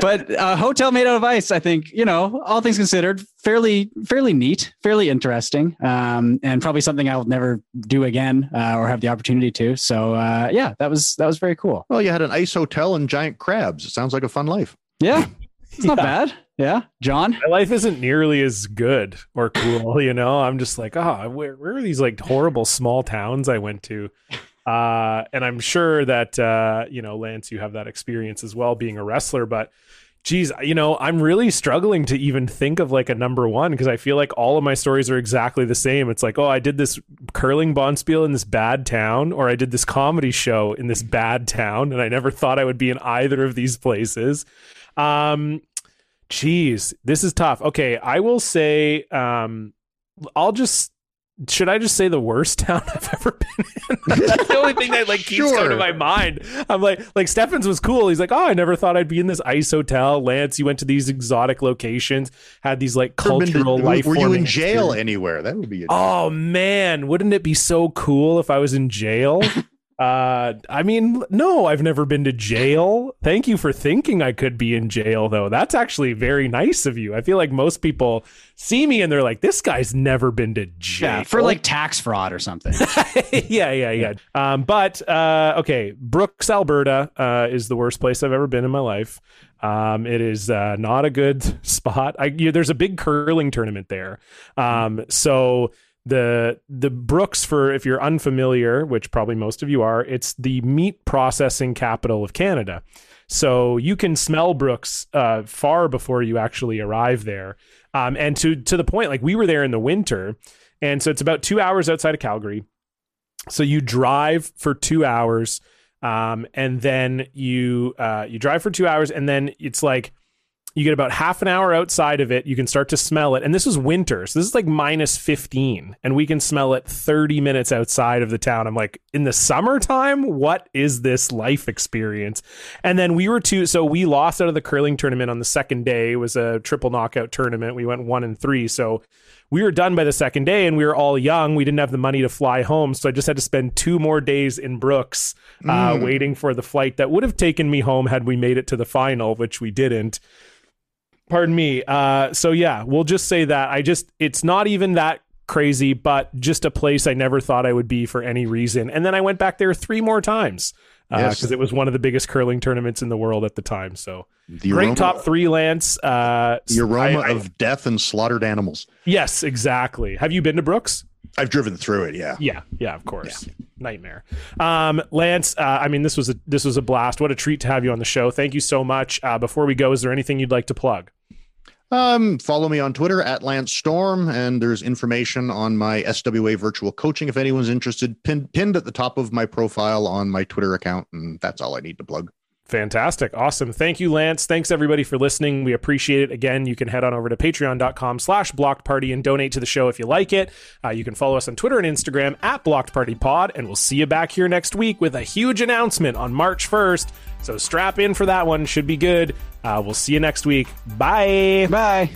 but a hotel made out of ice, I think you know, all things considered, fairly fairly neat, fairly interesting, um, and probably something I'll never do again uh, or have the opportunity to. So uh, yeah, that was that was very cool. Well, you had an ice hotel and giant crabs. It sounds like a fun life. Yeah, it's not Yeah. bad. Yeah, John. My life isn't nearly as good or cool, you know. I'm just like, oh, where, where are these like horrible small towns I went to? Uh, and I'm sure that uh, you know, Lance, you have that experience as well, being a wrestler. But geez, you know, I'm really struggling to even think of like a number one because I feel like all of my stories are exactly the same. It's like, oh, I did this curling bonspiel in this bad town, or I did this comedy show in this bad town, and I never thought I would be in either of these places. Um, Jeez, this is tough. Okay, I will say um I'll just should I just say the worst town I've ever been in? That's the only thing that like keeps coming to my mind. I'm like, like Stefan's was cool. He's like, oh, I never thought I'd be in this ice hotel. Lance, you went to these exotic locations, had these like to- cultural life. Were you in jail experiences. anywhere? That would be. A, Oh man, wouldn't it be so cool if I was in jail? uh, I mean, no, I've never been to jail. Thank you for thinking I could be in jail, though. That's actually very nice of you. I feel like most people see me and they're like, "This guy's never been to jail." Yeah, for like tax fraud or something. yeah, yeah, yeah. Um, but uh, okay, Brooks, Alberta, uh, is the worst place I've ever been in my life. Um, it is uh, not a good spot. I, you, there's a big curling tournament there, um, so the the Brooks, for if you're unfamiliar, which probably most of you are, it's the meat processing capital of Canada. So you can smell Brooks uh, far before you actually arrive there, um, and to to the point, like we were there in the winter, and so it's about two hours outside of Calgary. So you drive for two hours, um, and then you uh, you drive for two hours, and then it's like you get about half an hour outside of it. You can start to smell it, and this is winter, so this is like minus fifteen, and we can smell it thirty minutes outside of the town. I'm like, in the summertime, what is this life experience? And then we were two, so we lost out of the curling tournament on the second day. It was a triple knockout tournament. We went one and three, so we were done by the second day and we were all young. We didn't have the money to fly home. So I just had to spend two more days in Brooks uh, waiting for the flight that would have taken me home had we made it to the final, which we didn't. Pardon me. Uh, so yeah, we'll just say that. I just, it's not even that crazy, but just a place I never thought I would be for any reason. And then I went back there three more times because Yes. it was one of the biggest curling tournaments in the world at the time. So the great aroma, top three, Lance. Uh, The aroma I- I- of death and slaughtered animals. Yes, exactly. Have you been to Brooks? I've driven through it. Yeah. Yeah, yeah, of course. Nightmare. Um, Lance, uh, I mean, this was a this was a blast. What a treat to have you on the show. Thank you so much. Uh, before we go, is there anything you'd like to plug? Um, follow me on Twitter at Lance Storm, and there's information on my SWA virtual coaching if anyone's interested. Pinned, pinned at the top of my profile on my Twitter account, and that's all I need to plug. Fantastic. Awesome. Thank you, Lance. Thanks everybody for listening. We appreciate it. Again, you can head on over to patreon.com slash blocked party and donate to the show if you like it. Uh, you can follow us on Twitter and Instagram at blocked party pod, and we'll see you back here next week with a huge announcement on March 1st. So strap in for that one. Should be good. Uh, we'll see you next week. Bye. Bye.